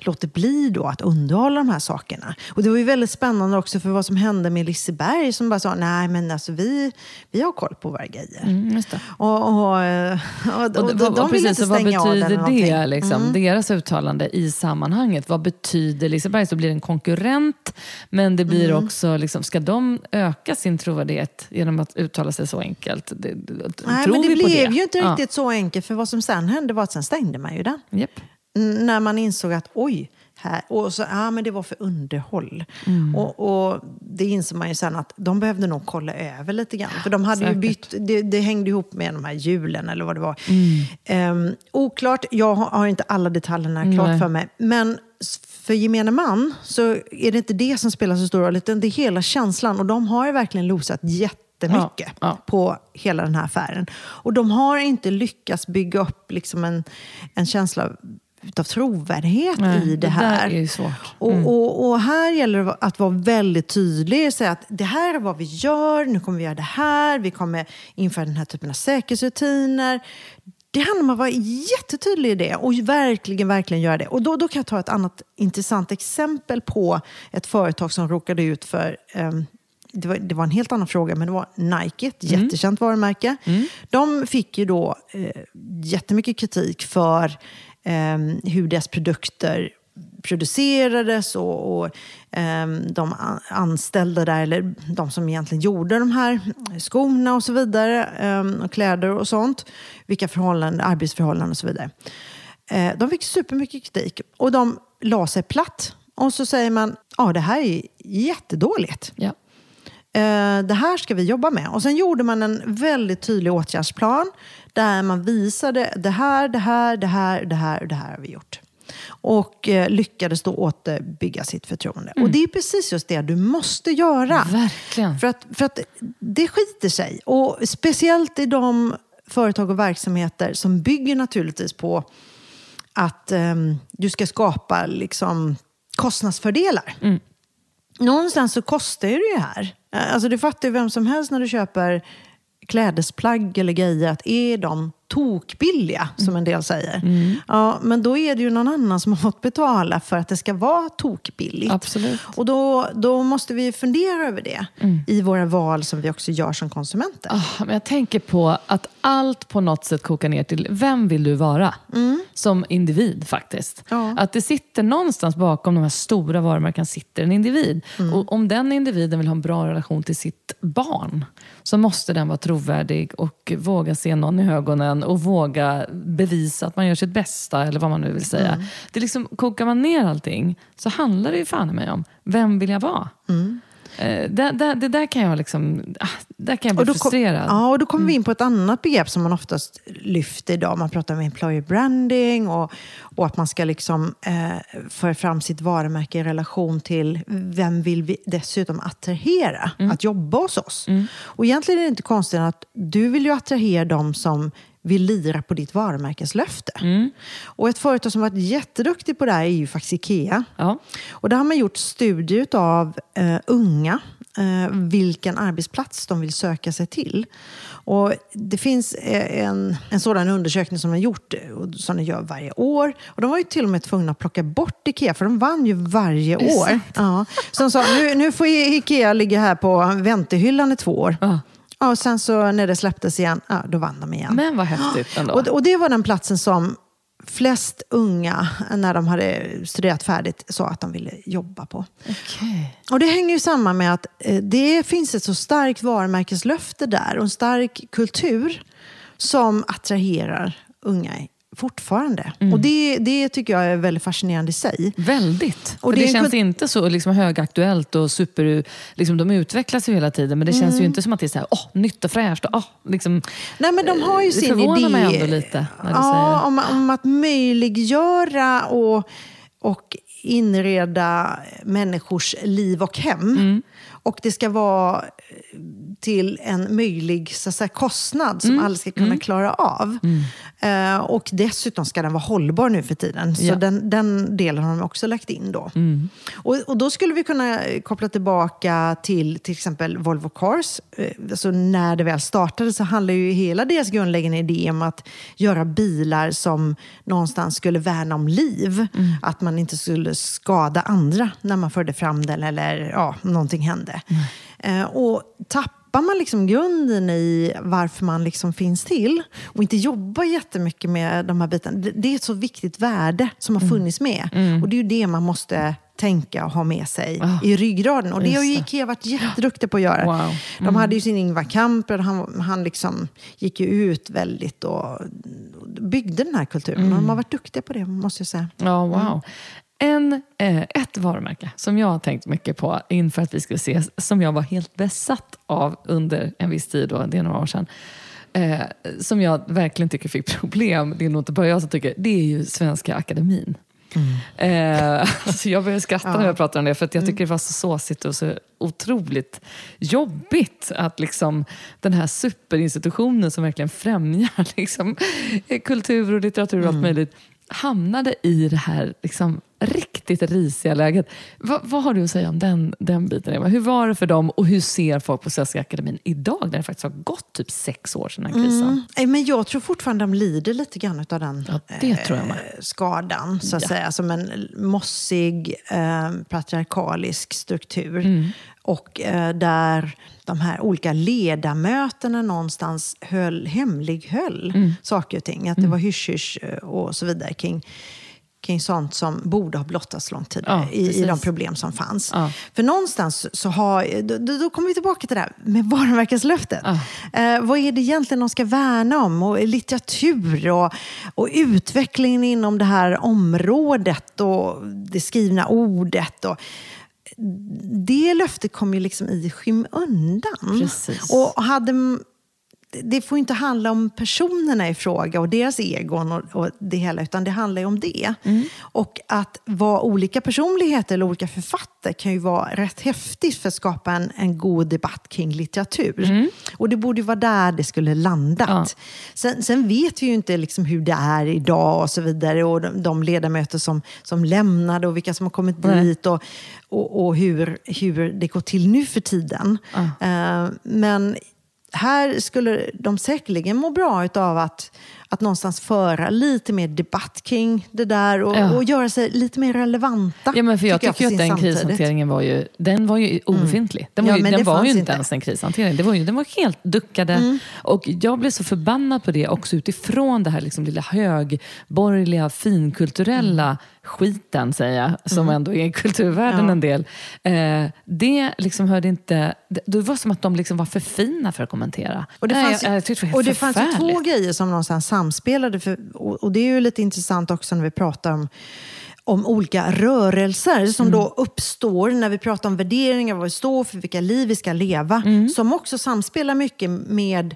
låter bli då att underhålla de här sakerna. Och det var ju väldigt spännande också för vad som hände med Liseberg som bara sa nej men alltså vi, vi har koll på våra grejer. Mm, det. Och, och, och, och, de, vad- de vill inte vad stänga av den eller betyder det, liksom, deras uttalande i sammanhanget? Vad betyder Liseberg? Så blir det en konkurrent, men det blir också, liksom, ska de öka sin trovärdighet genom att uttala sig så enkelt? Det, det, Nej, men det blev ju inte Ja. riktigt så enkelt för vad som sen hände var att sen stängde man ju den. Japp. När man insåg att oj, här, och så, ja, men det var för underhåll. Mm. Och, och det insåg man ju sen att de behövde nog kolla över lite grann. För de hade ju säkert. bytt, det, det hängde ihop med de här hjulen eller vad det var. Mm. Ehm, oklart, jag har, inte alla detaljerna klart Nej. för mig. Men för gemene man så är det inte det som spelar så stor roll, utan det är hela känslan. Och de har ju verkligen losat jättemycket Ja, ja. på hela den här affären. Och de har inte lyckats bygga upp liksom en, en känsla av utav trovärdighet Nej, i det det här. där är svårt. Och, och, och här gäller det att vara väldigt tydlig och säga att det här är vad vi gör, nu kommer vi göra det här, vi kommer införa den här typen av säkerhetsrutiner. Det handlar om att vara jättetydlig i det och verkligen, verkligen göra det. Och då, då kan jag ta ett annat intressant exempel på ett företag som råkade ut för ehm, det var, det var en helt annan fråga, men det var Nike, ett jättekänt varumärke. De fick ju då eh, jättemycket kritik för hur deras produkter producerades och, och ehm, de an- anställda där, eller de som egentligen gjorde de här skorna och så vidare, ehm, och kläder och sånt, vilka förhållanden, arbetsförhållanden och så vidare. Eh, de fick supermycket kritik och de la sig platt. Och så säger man, ja det här är jättedåligt. Ja. Eh, det här ska vi jobba med. Och sen gjorde man en väldigt tydlig åtgärdsplan där man visade det här, det här, det här, det här det här har vi gjort. Och eh, lyckades då återbygga sitt förtroende. Och det är precis just det du måste göra. Verkligen. För att, för att det skiter sig. Och speciellt i de företag och verksamheter som bygger naturligtvis på att ehm, du ska skapa liksom, kostnadsfördelar. Någonstans så kostar ju det ju här. Alltså det fattar ju vem som helst när du köper klädesplagg eller grejer att är de tokbilliga, som en del säger. Ja, men då är det ju någon annan som har fått betala för att det ska vara tokbilligt. Absolut. Och då, då måste vi fundera över det i våra val som vi också gör som konsumenter. Ah, men jag tänker på att allt på något sätt kokar ner till vem vill du vara? Som individ faktiskt. Ja. Att det sitter någonstans bakom de här stora varumärkena sitter en individ. Och om den individen vill ha en bra relation till sitt barn så måste den vara trovärdig och våga se någon i ögonen och våga bevisa att man gör sitt bästa eller vad man nu vill säga. Det är liksom, kokar man ner allting så handlar det ju fan i mig om vem vill jag vara? Eh, det, det, det där kan jag liksom, ah, där kan jag bli Och då kom, frustrerad. ja, och då kommer vi in på ett annat begrepp som man oftast lyfter idag. Man pratar om employer branding och, och att man ska liksom, eh, föra fram sitt varumärke i relation till vem vill vi dessutom attrahera att jobba hos oss. Och egentligen är det inte konstigt att du vill ju attrahera dem som vill lira på ditt varumärkeslöfte. Och ett företag som varit jätteduktigt på det här är ju faktiskt Ikea. Ja. Och där har man gjort studier av eh, unga, eh, vilken arbetsplats de vill söka sig till. Och det finns eh, en, en sådan undersökning som de har gjort, som de gör varje år. Och de var ju till och med tvungna att plocka bort Ikea, för de vann ju varje år. Ja. Så de sa, nu, nu får Ikea ligga här på väntehyllan i två år. Ja. Ja, och sen så när det släpptes igen, ja, då vann de igen. Men vad häftigt ändå. Och, och det var den platsen som flest unga, när de hade studerat färdigt, sa att de ville jobba på. Okej. Och det hänger ju samman med att eh, det finns ett så starkt varumärkeslöfte där och en stark kultur som attraherar unga fortfarande. Mm. Och det, det tycker jag är väldigt fascinerande i sig. Väldigt. Och det det, känns inte så liksom, högaktuellt och super... Liksom, de utvecklas ju hela tiden, men det känns ju inte som att det är så här, åh, nytt och fräscht. Och, åh, liksom, Nej, men de har ju det sin förvånar idé. mig ändå lite när du ja, säger om, om att möjliggöra och, och inreda människors liv och hem. Mm. Och det ska vara till en möjlig så säga, kostnad som Mm. alla ska kunna klara av. Eh, och dessutom ska den vara hållbar nu för tiden. Så Ja. den, den delen har de också lagt in då. Mm. Och, och då skulle vi kunna koppla tillbaka till till exempel Volvo Cars. Eh, Alltså när det väl startade så handlade ju hela deras grundläggande idé om att göra bilar som någonstans skulle värna om liv. Att man inte skulle skada andra när man förde fram den eller ja, någonting hände. Eh, och tappar man liksom grunden i varför man liksom finns till och inte jobbar jättemycket med de här bitarna. Det, är ett så viktigt värde som har funnits med. Och det är ju det man måste tänka och ha med sig Ah, i ryggraden. Och det har ju. Ikea varit jätteduktiga på att göra. Wow. De hade ju sin Ingvar Kamprad, han, han liksom gick ju ut väldigt och byggde den här kulturen. Och de har varit duktiga på det, måste jag säga. Ja, wow. En, eh, ett varumärke som jag har tänkt mycket på inför att vi skulle ses, som jag var helt besatt av under en viss tid, då, det är några år sedan. Eh, som jag verkligen tycker fick problem, det är nog inte bara jag som tycker, det är ju Svenska Akademin. Eh, alltså jag börjar skratta när jag pratar om det, för jag tycker det var så såsigt och så otroligt jobbigt att liksom den här superinstitutionen som verkligen främjar liksom, eh, kultur och litteratur och allt möjligt hamnade i det här liksom, riktigt risiga läget. Va, vad har du att säga om den, den biten, Eva? Hur var det för dem och hur ser folk på Svenska Akademin idag, när det faktiskt har gått typ sex år sedan den krisen? Nej, Men jag tror fortfarande de lider lite grann av den Ja, eh, skadan. Så att Ja. säga. Som en mossig, eh, patriarkalisk struktur. Mm. Och eh, där de här olika ledamöterna någonstans höll, hemlighöll Mm. saker och ting. Att det var hysch-hysch eh, och så vidare kring, kring sånt som borde ha blottats långt tidigare Ja, i, i de problem som fanns. Ja. För någonstans så har, då, då kommer vi tillbaka till det här med varumärkeslöftet. Eh, vad är det egentligen de ska värna om? Och litteratur och, och utvecklingen inom det här området och det skrivna ordet. Och, det löftet kom ju liksom i skymundan. Precis. Och hade, det får inte handla om personerna i fråga och deras egon och, och det hela, utan det handlar ju om det. Och att vara olika personligheter eller olika författare kan ju vara rätt häftigt för att skapa en, en god debatt kring litteratur. Och det borde ju vara där det skulle landat. Ja. Sen, sen vet vi ju inte liksom hur det är idag och så vidare. Och de, de ledamöter som, som lämnade och vilka som har kommit Nej. dit. Och, och, och hur, hur det går till nu för tiden. Eh, men här skulle de säkerligen må bra av att, att någonstans föra lite mer debatt kring det där och, Ja. och göra sig lite mer relevanta. Ja, men för jag tycker, för att sin den samtid. krishanteringen var ju, den var ju obefintlig. Den var, Ja, ju, den var ju inte inte. ens en krishantering. Det var ju, den var helt duckade. Mm. Och jag blev så förbannad på det också utifrån det här liksom lilla högborgerliga, finkulturella Mm. skiten, säger jag, som ändå är i kulturvärlden Ja. en del. Eh, det liksom hörde inte... Det, det var som att de liksom var för fina för att kommentera. Och det Nej, fanns, jag, jag tyckte det var och det fanns ju två grejer som någonstans samspelade. För, och, det är ju lite intressant också när vi pratar om om olika rörelser som Mm. då uppstår när vi pratar om värderingar, vad vi står för, vilka liv vi ska leva. Mm. Som också samspelar mycket med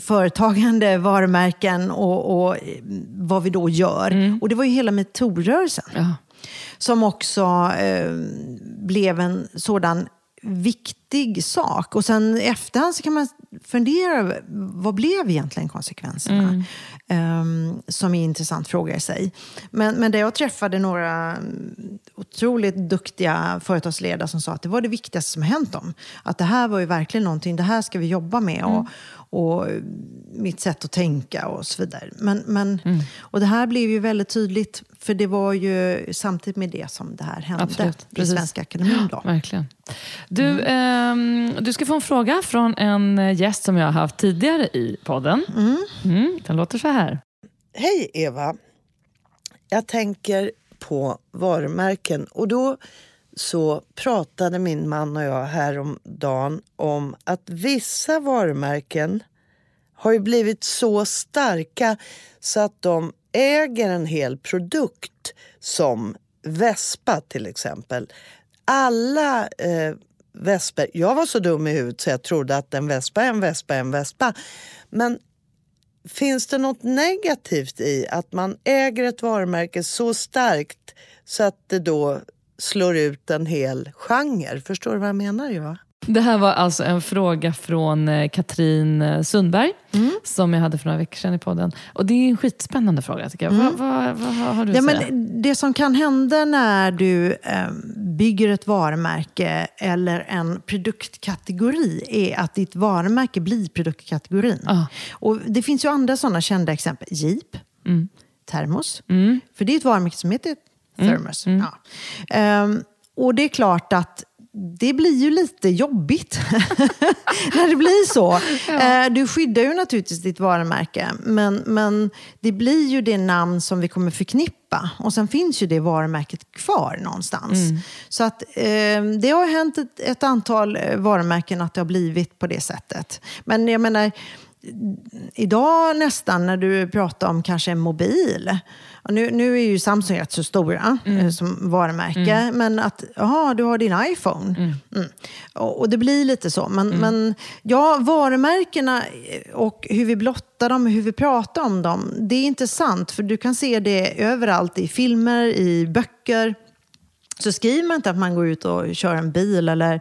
företagande, varumärken och, och eh, vad vi då gör. Och det var ju hela metoo-rörelsen Mm. Ja. som också eh, blev en sådan viktig sak. Och sen i efterhand så kan man fundera över vad blev egentligen konsekvenserna? Um, som är en intressant fråga i sig. Men, men där jag träffade några mm, otroligt duktiga företagsledare som sa att det var det viktigaste som hänt dem. Att det här var ju verkligen någonting, det här ska vi jobba med. Och, mm och mitt sätt att tänka och så vidare. Men, men, Och det här blev ju väldigt tydligt, för det var ju samtidigt med det som det här hände Absolut, i precis. Svenska Akademin. Då. Verkligen. Du, ehm, du ska få en fråga från en eh, gäst som jag har haft tidigare i podden. Mm, den låter så här. Hej Eva! Jag tänker på varumärken och då så pratade min man och jag häromdagen om att vissa varumärken har ju blivit så starka så att de äger en hel produkt som Vespa till exempel. Alla eh, Vesper, jag var så dum i huvudet så jag trodde att en Vespa är en Vespa är en Vespa. Men Finns det något negativt i att man äger ett varumärke så starkt så att det då slår ut en hel genre? Förstår du vad jag menar? Eva? Det här var alltså en fråga från eh, Katrin eh, Sundberg som jag hade för några veckor sedan i podden. Och det är en skitspännande fråga tycker jag. Vad, vad, vad har du Ja, att säga? men det som kan hända när du eh, bygger ett varumärke eller en produktkategori är att ditt varumärke blir produktkategorin. Ja. Och det finns ju andra sådana kända exempel. Jeep, termos. För det är ett varumärke som heter Thermos. Ja. Ehm, och det är klart att det blir ju lite jobbigt när det blir så. Eh, Du skyddar ju naturligtvis ditt varumärke, men, men det blir ju det namn som vi kommer förknippa. Och sen finns ju det varumärket kvar någonstans. Så att eh, det har hänt ett, ett antal eh, varumärken att det har blivit på det sättet. Men jag menar, idag nästan när du pratar om kanske en mobil. Och Nu, nu är ju Samsung rätt så stora eh, som varumärke. Men att, jaha, du har din iPhone. Mm. Och, och det blir lite så. Men, men ja, varumärkena och hur vi blottar dem, hur vi pratar om dem. Det är intressant för du kan se det överallt i filmer, i böcker. Så skriver man inte att man går ut och kör en bil eller,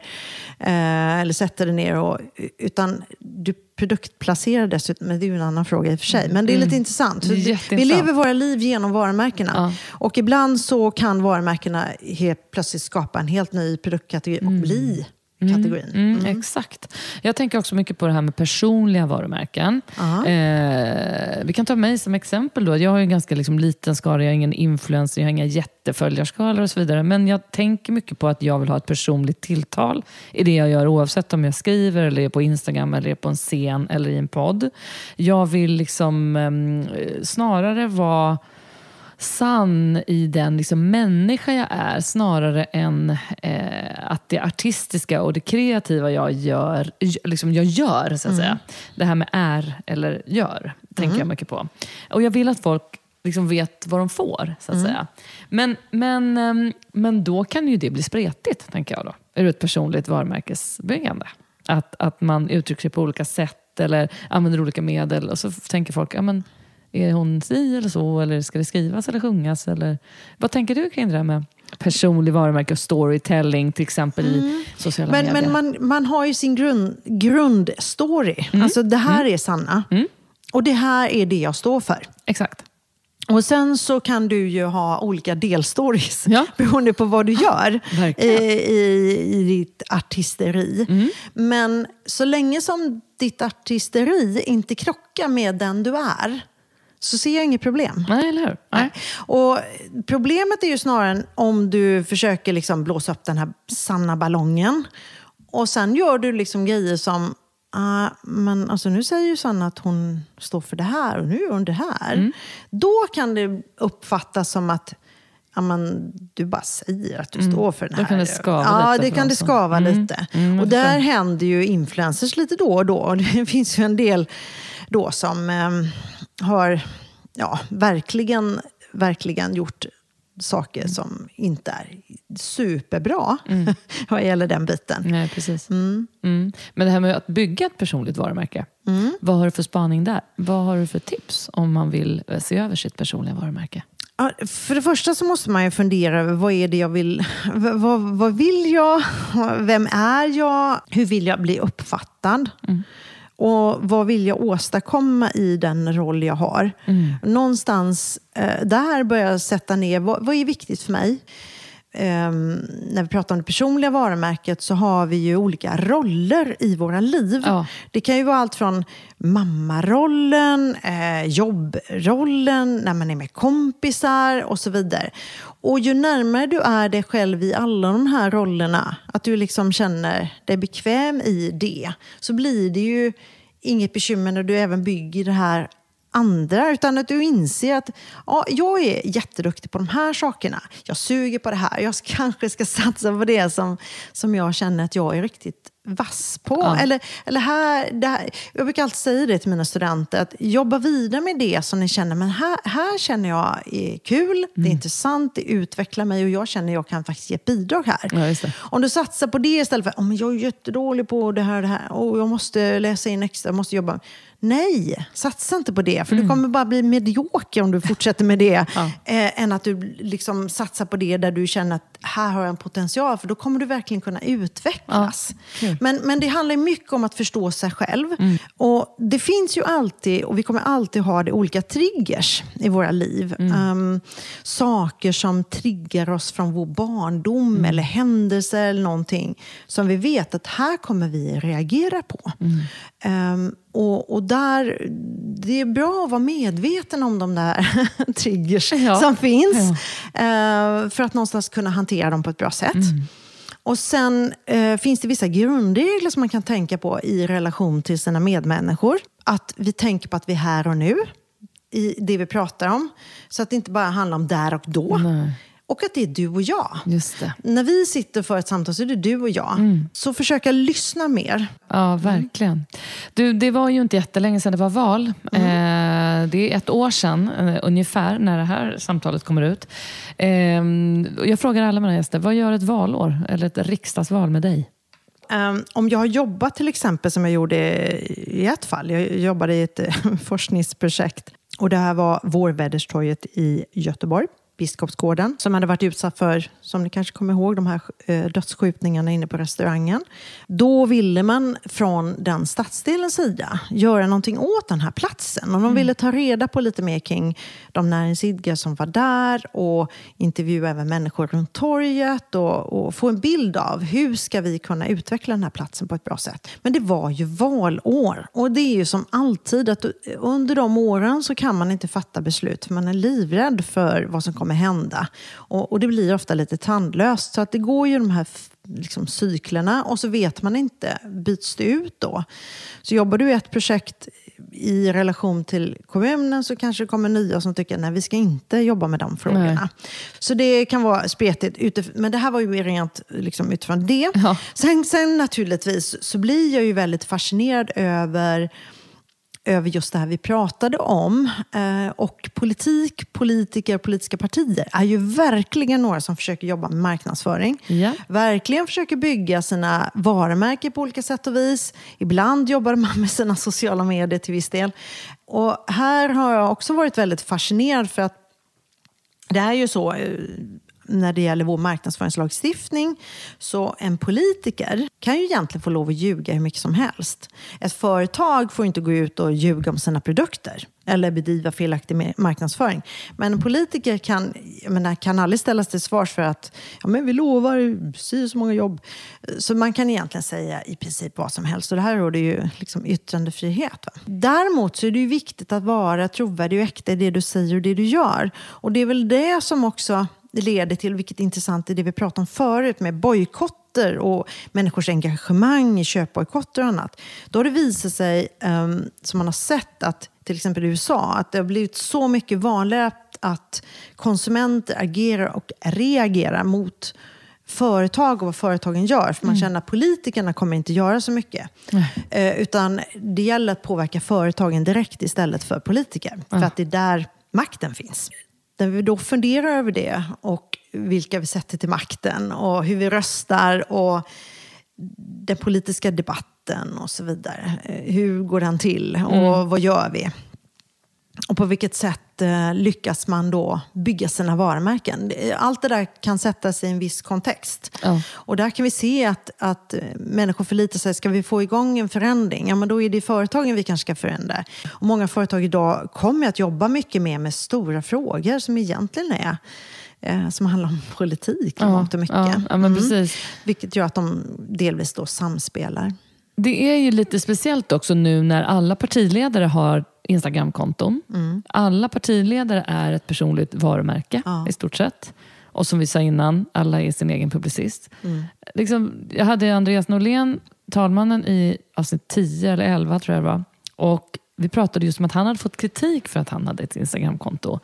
eh, eller sätter det ner. Och, utan du produktplacerar dessutom, men det är ju en annan fråga i och för sig. Men det är lite intressant. För Det är vi- lever våra liv genom varumärkena. Ja. Och ibland så kan varumärkena helt plötsligt skapa en helt ny produktkategori och bli kategorin. Mm, Exakt. Jag tänker också mycket på det här med personliga varumärken. Eh, vi kan ta mig som exempel. Då. Jag har ju en ganska liksom, liten skara, jag är ingen influencer, jag har inga jätteföljarskalor och så vidare. Men jag tänker mycket på att jag vill ha ett personligt tilltal i det jag gör oavsett om jag skriver, eller är på Instagram, eller är på en scen eller i en podd. Jag vill liksom ehm, snarare vara sann i den liksom människa jag är snarare än eh, att det artistiska och det kreativa jag gör, liksom jag gör så att säga. Det här med är eller gör, tänker jag mycket på. Och jag vill att folk liksom vet vad de får, så att säga. Men, men, ehm, men då kan ju det bli spretigt, tänker jag då, ur ett personligt varumärkesbyggande. Att, att man uttrycker sig på olika sätt eller använder olika medel och så tänker folk, ja men är hon si eller så? Eller ska det skrivas eller sjungas? Eller, vad tänker du kring det där med personlig varumärke och storytelling till exempel i sociala Men, medier? men man, man har ju sin grund, grundstory. Mm. Alltså det här är Sanna. Och det här är det jag står för. Exakt. Och sen så kan du ju ha olika delstories Ja. beroende på vad du gör Verkligen. Mm. i, i, i ditt artisteri. Men så länge som ditt artisteri inte krockar med den du är så ser jag inget problem. Nej, eller hur? Nej. Och problemet är ju snarare om du försöker liksom blåsa upp den här sanna ballongen och sen gör du liksom grejer som ah, men alltså nu säger ju Sanna att hon står för det här och nu gör hon det här. Mm. Då kan det uppfattas som att ja, men, du bara säger att du står för det Mm. Då här. kan det skava ja, lite det för kan det skava Mm. lite. Mm, och där händer ju influencers lite då och då. Det finns ju en del då som eh, har ja, verkligen, verkligen gjort saker som inte är superbra vad gäller den biten. Nej, precis. Mm. Men det här med att bygga ett personligt varumärke. Vad har du för spaning där? Vad har du för tips om man vill eh, se över sitt personliga varumärke? Ja, för det första så måste man ju fundera över vad är det jag vill? Vad, vad vill jag? Vem är jag? Hur vill jag bli uppfattad? Och vad vill jag åstadkomma i den roll jag har? Någonstans eh, där börjar jag sätta ner, vad, vad är viktigt för mig? Ehm, när vi pratar om det personliga varumärket så har vi ju olika roller i våra liv. Ja. Det kan ju vara allt från mammarollen, eh, jobbrollen, när man är med kompisar och så vidare. Och ju närmare du är dig själv i alla de här rollerna, att du liksom känner dig bekväm i det, så blir det ju inget bekymmer när du även bygger det här andra, utan att du inser att ja, jag är jätteduktig på de här sakerna. Jag suger på det här. Jag kanske ska satsa på det som, som jag känner att jag är riktigt vass på. Ja. Eller, eller här, det här, jag brukar alltid säga det till mina studenter, att jobba vidare med det som ni känner, men här, här känner jag är kul, det är intressant, det utvecklar mig och jag känner att jag kan faktiskt ge ett bidrag här. Ja. Om du satsar på det istället för att oh, jag är jättedålig på det här och det här och jag måste läsa in extra, jag måste jobba. Nej, satsa inte på det. För du kommer bara bli medioker om du fortsätter med det. Ja. eh, än att du liksom satsar på det där du känner att här har jag en potential. För då kommer du verkligen kunna utvecklas. Men, men det handlar mycket om att förstå sig själv. Och Det finns ju alltid, och vi kommer alltid ha det, olika triggers i våra liv. Um, saker som triggar oss från vår barndom eller händelser eller någonting som vi vet att här kommer vi reagera på. Um, och, och där, det är bra att vara medveten om de där triggers Ja. som finns. eh, för att någonstans kunna hantera dem på ett bra sätt. Och sen eh, finns det vissa grundregler som man kan tänka på i relation till sina medmänniskor. Att vi tänker på att vi är här och nu i det vi pratar om. Så att det inte bara handlar om där och då. Nej. Och att det är du och jag. När vi sitter för ett samtal så är det du och jag. Så försöka lyssna mer. Ja, verkligen. Du, det var ju inte jättelänge sedan det var val. Eh, det är ett år sedan eh, ungefär när det här samtalet kommer ut. Eh, jag frågar alla mina gäster, vad gör ett valår eller ett riksdagsval med dig? Um, om jag har jobbat till exempel, som jag gjorde i ett fall. Jag jobbade i ett eh, forskningsprojekt och det här var Vårväderstorget i Göteborg. Biskopsgården, som hade varit utsatt för, som ni kanske kommer ihåg, de här eh, dödsskjutningarna inne på restaurangen. Då ville man från den stadsdelens sida göra någonting åt den här platsen. Och de ville ta reda på lite mer kring de näringsidkare som var där och intervjua även människor runt torget och, och få en bild av hur ska vi kunna utveckla den här platsen på ett bra sätt. Men det var ju valår och det är ju som alltid att under de åren så kan man inte fatta beslut för man är livrädd för vad som kommer hända. Och, och det blir ofta lite tandlöst. Så att det går ju de här liksom, cyklerna och så vet man inte, byts det ut då? Så jobbar du i ett projekt i relation till kommunen så kanske det kommer nya som tycker nej vi ska inte jobba med de frågorna. Nej. Så det kan vara spretigt. utif- Men det här var ju rent liksom, utifrån det. Ja. Sen, sen naturligtvis så blir jag ju väldigt fascinerad över över just det här vi pratade om. Eh, och politik, politiker, politiska partier är ju verkligen några som försöker jobba med marknadsföring. Ja. Verkligen försöker bygga sina varumärken på olika sätt och vis. Ibland jobbar man med sina sociala medier till viss del. Och här har jag också varit väldigt fascinerad för att det är ju så eh, när det gäller vår marknadsföringslagstiftning så en politiker kan ju egentligen få lov att ljuga hur mycket som helst. Ett företag får inte gå ut och ljuga om sina produkter. eller bedriva felaktig marknadsföring. Men en politiker kan, menar, kan aldrig ställas till svars för att ja, men vi lovar si så många jobb. Så man kan egentligen säga i princip vad som helst. Och det här råder ju liksom yttrandefrihet. Va? Däremot så är det ju viktigt att vara trovärdig och äkta i det du säger och det du gör. Och det är väl det som också leder till, vilket är intressant, i det vi pratade om förut med bojkotter och människors engagemang i köpbojkotter och annat. Då har det visat sig, um, som man har sett, att till exempel i USA, att det har blivit så mycket vanligare att konsumenter agerar och reagerar mot företag och vad företagen gör. För man mm. känner att politikerna kommer inte göra så mycket. Eh, utan det gäller att påverka företagen direkt istället för politiker. Mm. För att det är där makten finns. När vi då funderar över det och vilka vi sätter till makten och hur vi röstar och den politiska debatten och så vidare. Eh, hur går den till och mm. vad gör vi? Och på vilket sätt eh, lyckas man då bygga sina varumärken? Allt det där kan sättas i en viss kontext. Ja. Och där kan vi se att, att människor förlitar sig. Ska vi få igång en förändring? Ja, men då är det företagen vi kanske ska förändra. Och många företag idag kommer att jobba mycket mer med stora frågor som egentligen är eh, som handlar om politik ja, och mycket. Ja, ja, men mm. Vilket gör att de delvis då samspelar. Det är ju lite speciellt också nu när alla partiledare har Instagramkonton. Mm. Alla partiledare är ett personligt varumärke ja. i stort sett. Och som vi sa innan, alla är sin egen publicist. Mm. Liksom, jag hade Andreas Norlén, talmannen, i avsnitt 10 eller 11 tror jag det var. Och vi pratade just om att han hade fått kritik för att han hade ett Instagramkonto.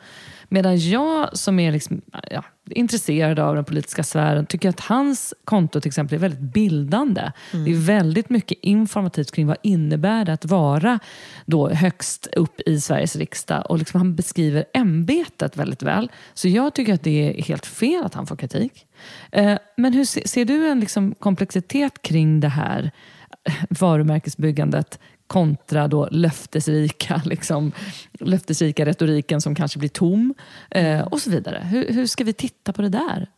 Medan jag som är liksom, ja, intresserad av den politiska sfären tycker att hans konto till exempel är väldigt bildande. Mm. Det är väldigt mycket informativt kring vad innebär det att vara då högst upp i Sveriges riksdag. Och liksom han beskriver ämbetet väldigt väl. Så jag tycker att det är helt fel att han får kritik. Eh, men hur ser du en liksom komplexitet kring det här varumärkesbyggandet kontra då löftesrika, liksom, löftesrika retoriken som kanske blir tom eh, och så vidare. Hur, hur ska vi titta på det där?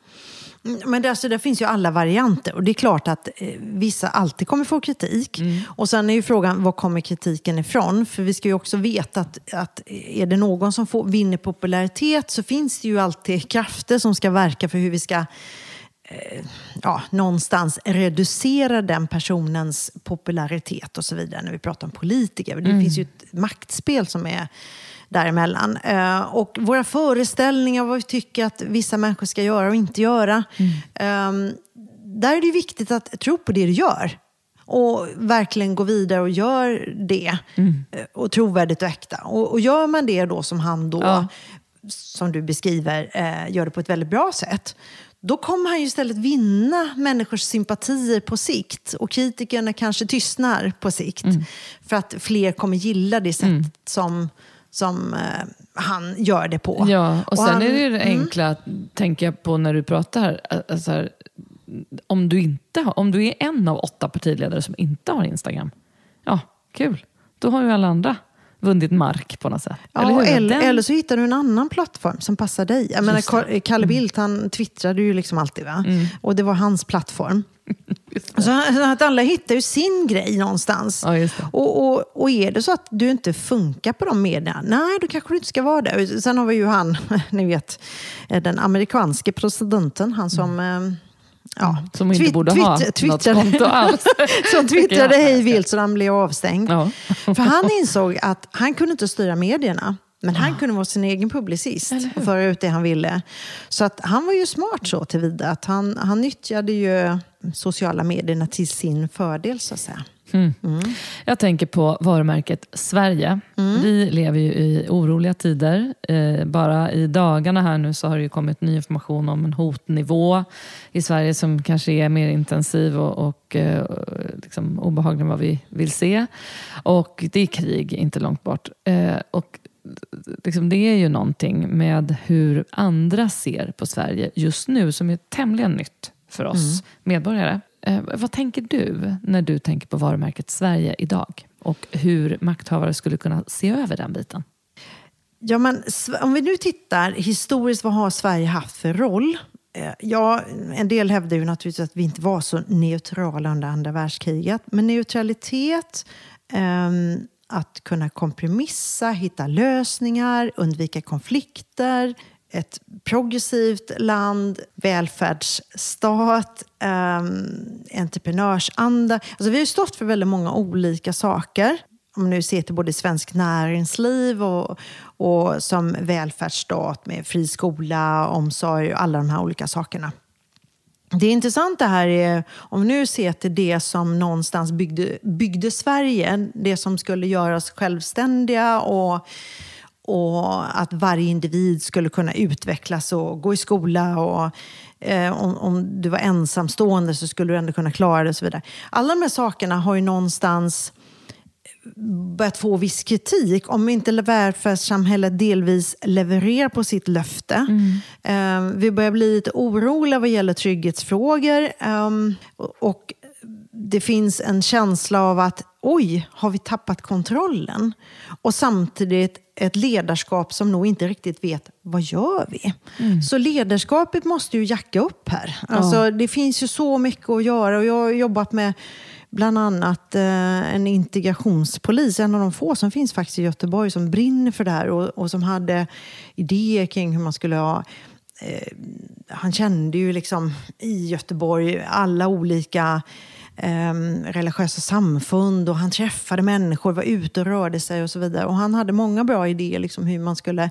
Mm, men det, alltså, det finns ju alla varianter och det är klart att eh, vissa alltid kommer få kritik. Mm. Och sen är ju frågan, var kommer kritiken ifrån? För vi ska ju också veta att, att är det någon som får, vinner popularitet så finns det ju alltid krafter som ska verka för hur vi ska Eh, ja, någonstans reducera den personens popularitet och så vidare när vi pratar om politiker. Det mm. finns ju ett maktspel som är däremellan. Eh, och våra föreställningar, vad vi tycker att vissa människor ska göra och inte göra. Mm. Eh, där är det viktigt att tro på det du gör. Och verkligen gå vidare och gör det. Mm. Eh, och trovärdigt och äkta. Och, och, gör man det då som han då, ja. som du beskriver, eh, gör det på ett väldigt bra sätt då kommer han ju istället vinna människors sympatier på sikt. Och kritikerna kanske tystnar på sikt. Mm. För att fler kommer gilla det sättet mm. som, som uh, han gör det på. Ja, och, och sen han, är det ju det mm. enkla, tänker jag på när du pratar. Alltså här, om, du inte har, om du är en av åtta partiledare som inte har Instagram, ja, kul. Då har ju alla andra vunnit mark på något sätt. Ja, eller, eller, eller, så hittar du en annan plattform som passar dig. Jag menar, Kalle mm. Bildt han twittrade ju liksom alltid. Va? Mm. Och det var hans plattform. Så att alla hittar ju sin grej någonstans. Ja, och, och, och är det så att du inte funkar på de medierna, nej då kanske du inte ska vara det. Sen har vi ju han, ni vet, den amerikanske presidenten, han som mm Ja, som inte borde ha något konto alls. som twittrade hej vilt så han blev avstängd. Ja. För han insåg att han kunde inte styra medierna. Men han kunde vara sin egen publicist och föra ut det han ville. Så att han var ju smart så tillvida att han, han nyttjade ju sociala medierna till sin fördel så att säga. Mm. Mm. Jag tänker på varumärket Sverige. Mm. Vi lever ju i oroliga tider. Eh, bara i dagarna här nu så har det kommit ny information om en hotnivå i Sverige som kanske är mer intensiv och, och eh, liksom obehaglig än vad vi vill se. Och det är krig inte långt bort. Eh, och liksom det är ju någonting med hur andra ser på Sverige just nu som är tämligen nytt för oss mm. medborgare. Eh, vad tänker du när du tänker på varumärket Sverige idag? Och hur makthavare skulle kunna se över den biten? Ja, men, om vi nu tittar historiskt, vad har Sverige haft för roll? Eh, ja, en del hävdar ju naturligtvis att vi inte var så neutrala under andra världskriget. Men neutralitet ehm, att kunna kompromissa, hitta lösningar, undvika konflikter. Ett progressivt land, välfärdsstat, um, entreprenörsanda. Alltså vi har stått för väldigt många olika saker. Om man nu ser till både svensk näringsliv och, och som välfärdsstat med fri skola, omsorg och alla de här olika sakerna. Det intressanta här är, om vi nu ser till det som någonstans byggde, byggde Sverige, det som skulle göra oss självständiga och, och att varje individ skulle kunna utvecklas och gå i skola och eh, om, om, du var ensamstående så skulle du ändå kunna klara det och så vidare. Alla de här sakerna har ju någonstans börjat få viss kritik om inte välfärdssamhället delvis levererar på sitt löfte. Mm. Um, vi börjar bli lite oroliga vad gäller trygghetsfrågor. Um, och det finns en känsla av att oj, har vi tappat kontrollen? Och samtidigt ett ledarskap som nog inte riktigt vet vad gör vi? Mm. Så ledarskapet måste ju jacka upp här. Alltså, ja. Det finns ju så mycket att göra och jag har jobbat med bland annat eh, en integrationspolis, en av de få som finns faktiskt i Göteborg som brinner för det här och, och som hade idéer kring hur man skulle ha eh, han kände ju liksom i Göteborg alla olika eh, religiösa samfund och han träffade människor, var ute och rörde sig och så vidare. Och han hade många bra idéer liksom hur man skulle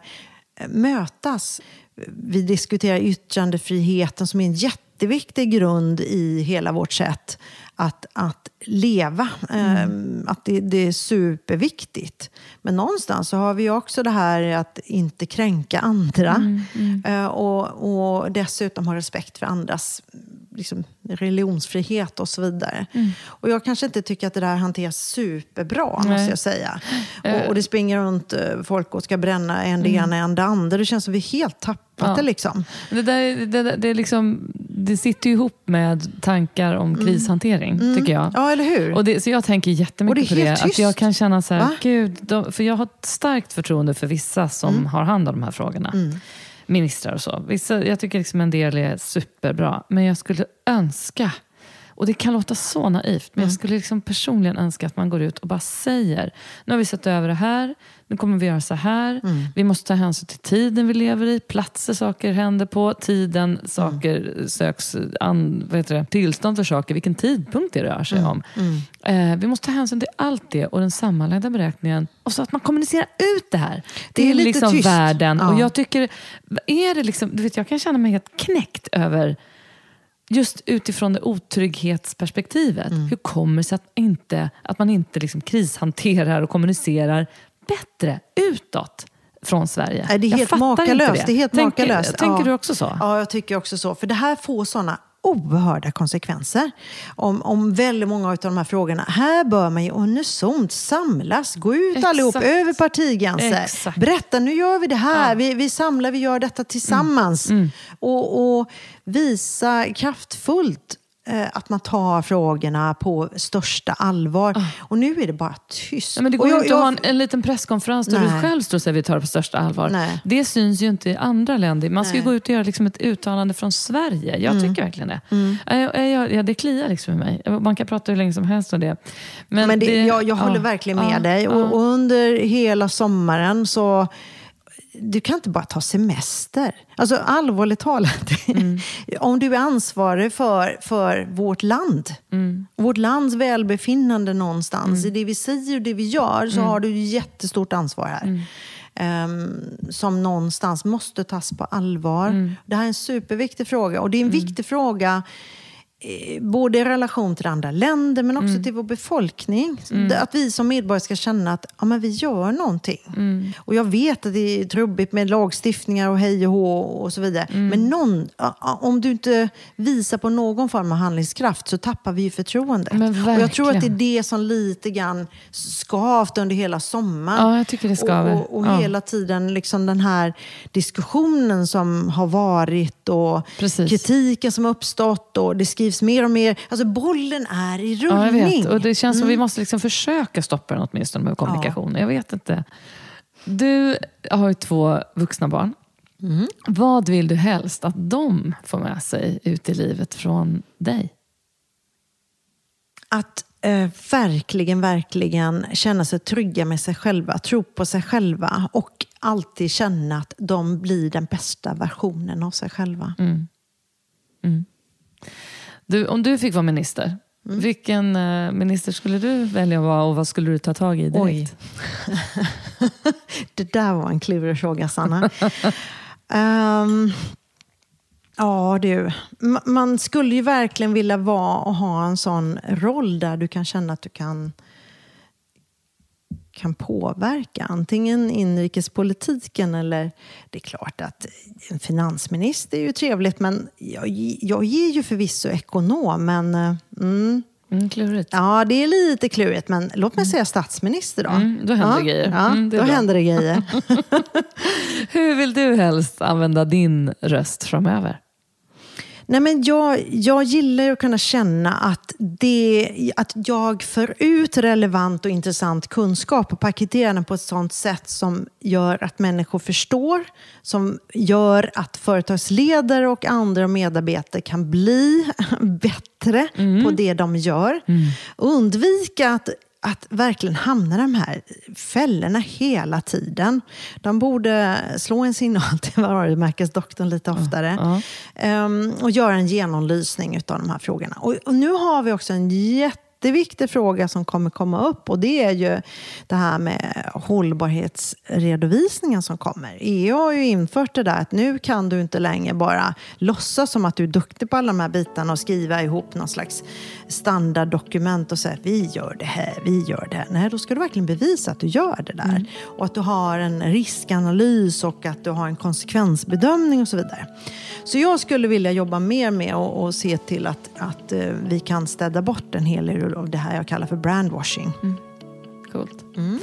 eh, mötas. Vi diskuterar yttrandefriheten som är en jätteviktig grund i hela vårt sätt att, att leva. Mm. Att det, det, är superviktigt. Men någonstans så har vi också det här att inte kränka andra. Mm, mm. Eh, och, och dessutom ha respekt för andras liksom, religionsfrihet och så vidare. Mm. Och jag kanske inte tycker att det där hanteras superbra, Nej. måste jag säga. Och, och, det springer runt eh, folk och ska bränna en det mm. ena, en det andra. Det känns som vi helt tappat ja. det. Liksom. Det, där, det, det, liksom, det sitter ju ihop med tankar om mm. krishantering, mm. tycker jag. Ja, eller hur? Och det, så jag tänker jättemycket på det. Tyst. Att jag kan känna så här, Va? gud, de, för jag har ett starkt förtroende för vissa som mm. har hand om de här frågorna. Mm ministrar och så. Vissa, jag tycker liksom en del är superbra. Men jag skulle önska, och det kan låta så naivt, men mm. jag skulle liksom personligen önska att man går ut och bara säger, nu har vi sett över det här, nu kommer vi göra så här. Mm. Vi måste ta hänsyn till tiden vi lever i, platser saker händer på, tiden saker mm. söks, an, vad heter det, tillstånd för saker, vilken tidpunkt det rör sig mm. om. Mm. Eh, vi måste ta hänsyn till allt det och den sammanlagda beräkningen. Och så att man kommunicerar ut det här det till är liksom tyst. världen. Ja. Och jag tycker, är det liksom, du vet, jag kan känna mig helt knäckt över just utifrån det otrygghetsperspektivet. Mm. Hur kommer det sig att, inte, att man inte liksom krishanterar och kommunicerar bättre utåt från Sverige. Nej, det är helt makalöst. Det. är helt tänker, makalöst. Tänker ja. du också så? Ja, jag tycker också så. För det här får sådana oerhörda konsekvenser om, om väldigt många av de här frågorna. Här bör man ju unisont samlas, gå ut Exakt. allihop över partigränser. Exakt. Berätta, nu gör vi det här, ja. vi, vi samlar, vi gör detta tillsammans. Mm. Mm. Och, och visa kraftfullt att man tar frågorna på största allvar. Oh. Och nu är det bara tyst. Ja, men det går ju inte att ha en, en, liten presskonferens där Nej. du själv står och säger att vi tar det på största allvar. Nej. Det syns ju inte i andra länder. Man ska ju gå ut och göra liksom ett uttalande från Sverige. Jag mm. tycker verkligen det. Mm. Jag, jag, jag, det kliar liksom i mig. Man kan prata hur länge som helst om det. Men, men det, det, jag, jag håller verkligen med dig. Och, och under hela sommaren så du kan inte bara ta semester. Alltså allvarligt talat, mm. om du är ansvarig för, för vårt land, mm. vårt lands välbefinnande någonstans, mm. i det vi säger och det vi gör, så mm. har du jättestort ansvar här. Um, som någonstans måste tas på allvar. Mm. Det här är en superviktig fråga och det är en viktig fråga både i relation till andra länder men också mm. till vår befolkning. Mm. Att vi som medborgare ska känna att ja, men vi gör någonting. Mm. Och jag vet att det är trubbigt med lagstiftningar och hej och hå och så vidare. Mm. Men någon, om du inte visar på någon form av handlingskraft så tappar vi ju förtroendet. Och jag tror att det är det som lite grann skavt under hela sommaren. Ja, jag tycker det skaver. Och, och, och ja. hela tiden liksom den här diskussionen som har varit och Precis. kritiken som uppstått och det skrivs mer och mer. Alltså bollen är i rullning. Ja, jag vet. Och det känns som mm. vi måste liksom försöka stoppa den åtminstone med kommunikation. Ja. Jag vet inte. Du har ju två vuxna barn. Mm. Vad vill du helst att de får med sig ut i livet från dig? Att eh, verkligen, verkligen känna sig trygga med sig själva, tro på sig själva och alltid känna att de blir den bästa versionen av sig själva. Mm. Mm. Du, om du fick vara minister, mm. vilken uh, minister skulle du välja att vara och vad skulle du ta tag i direkt? det där var en klurig fråga, Sanna. um, Ja du, man skulle ju verkligen vilja vara och ha en sån roll där du kan känna att du kan, kan påverka. Antingen inrikespolitiken eller... Det är klart att en finansminister är ju trevligt men jag, jag är ju förvisso ekonom men... Eh, mm, Mm, klurigt. Ja, det är lite klurigt, men låt mig mm. säga statsminister då. Mm, då händer ja, det grejer. Ja, mm, det då bra. händer det grejer. Hur vill du helst använda din röst framöver? Nej, men jag, jag gillar att kunna känna att, det, att jag för ut relevant och intressant kunskap och paketerar den på ett sånt sätt som gör att människor förstår, som gör att företagsledare och andra medarbetare kan bli bättre mm. på det de gör. Mm. undvika att att verkligen hamna i de här fällorna hela tiden. De borde slå en signal till varumärkesdoktorn lite oftare. Ja. Um, och göra en genomlysning av de här frågorna. Och, och nu har vi också en jätte jätteviktig fråga som kommer komma upp och det är ju det här med hållbarhetsredovisningen som kommer. EU har ju infört det där att nu kan du inte längre bara låtsas som att du är duktig på alla de här bitarna och skriva ihop någon slags standarddokument och säga vi gör det här, vi gör det här. Nej, då ska du verkligen bevisa att du gör det där. Mm. Och att du har en riskanalys och att du har en konsekvensbedömning och så vidare. Så jag skulle vilja jobba mer med och, se till att, att uh, vi kan städa bort en hel del av det här jag kallar för brandwashing. Mm. Coolt. Mm.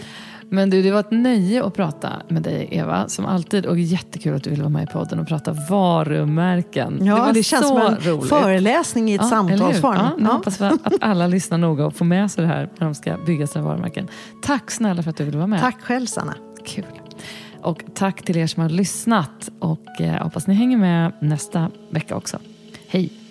Men du, det var ett nöje att prata med dig Eva, som alltid. Och jättekul att du ville vara med i podden och prata varumärken. Ja, det, var det känns som en roligt. föreläsning i ett ja, samtalsform. Ja, ja. hoppas att alla lyssnar noga och får med sig det här när de ska bygga sina varumärken. Tack snälla för att du ville vara med. Tack själv Sanna. Kul. Och tack till er som har lyssnat och eh, hoppas ni hänger med nästa vecka också. Hej!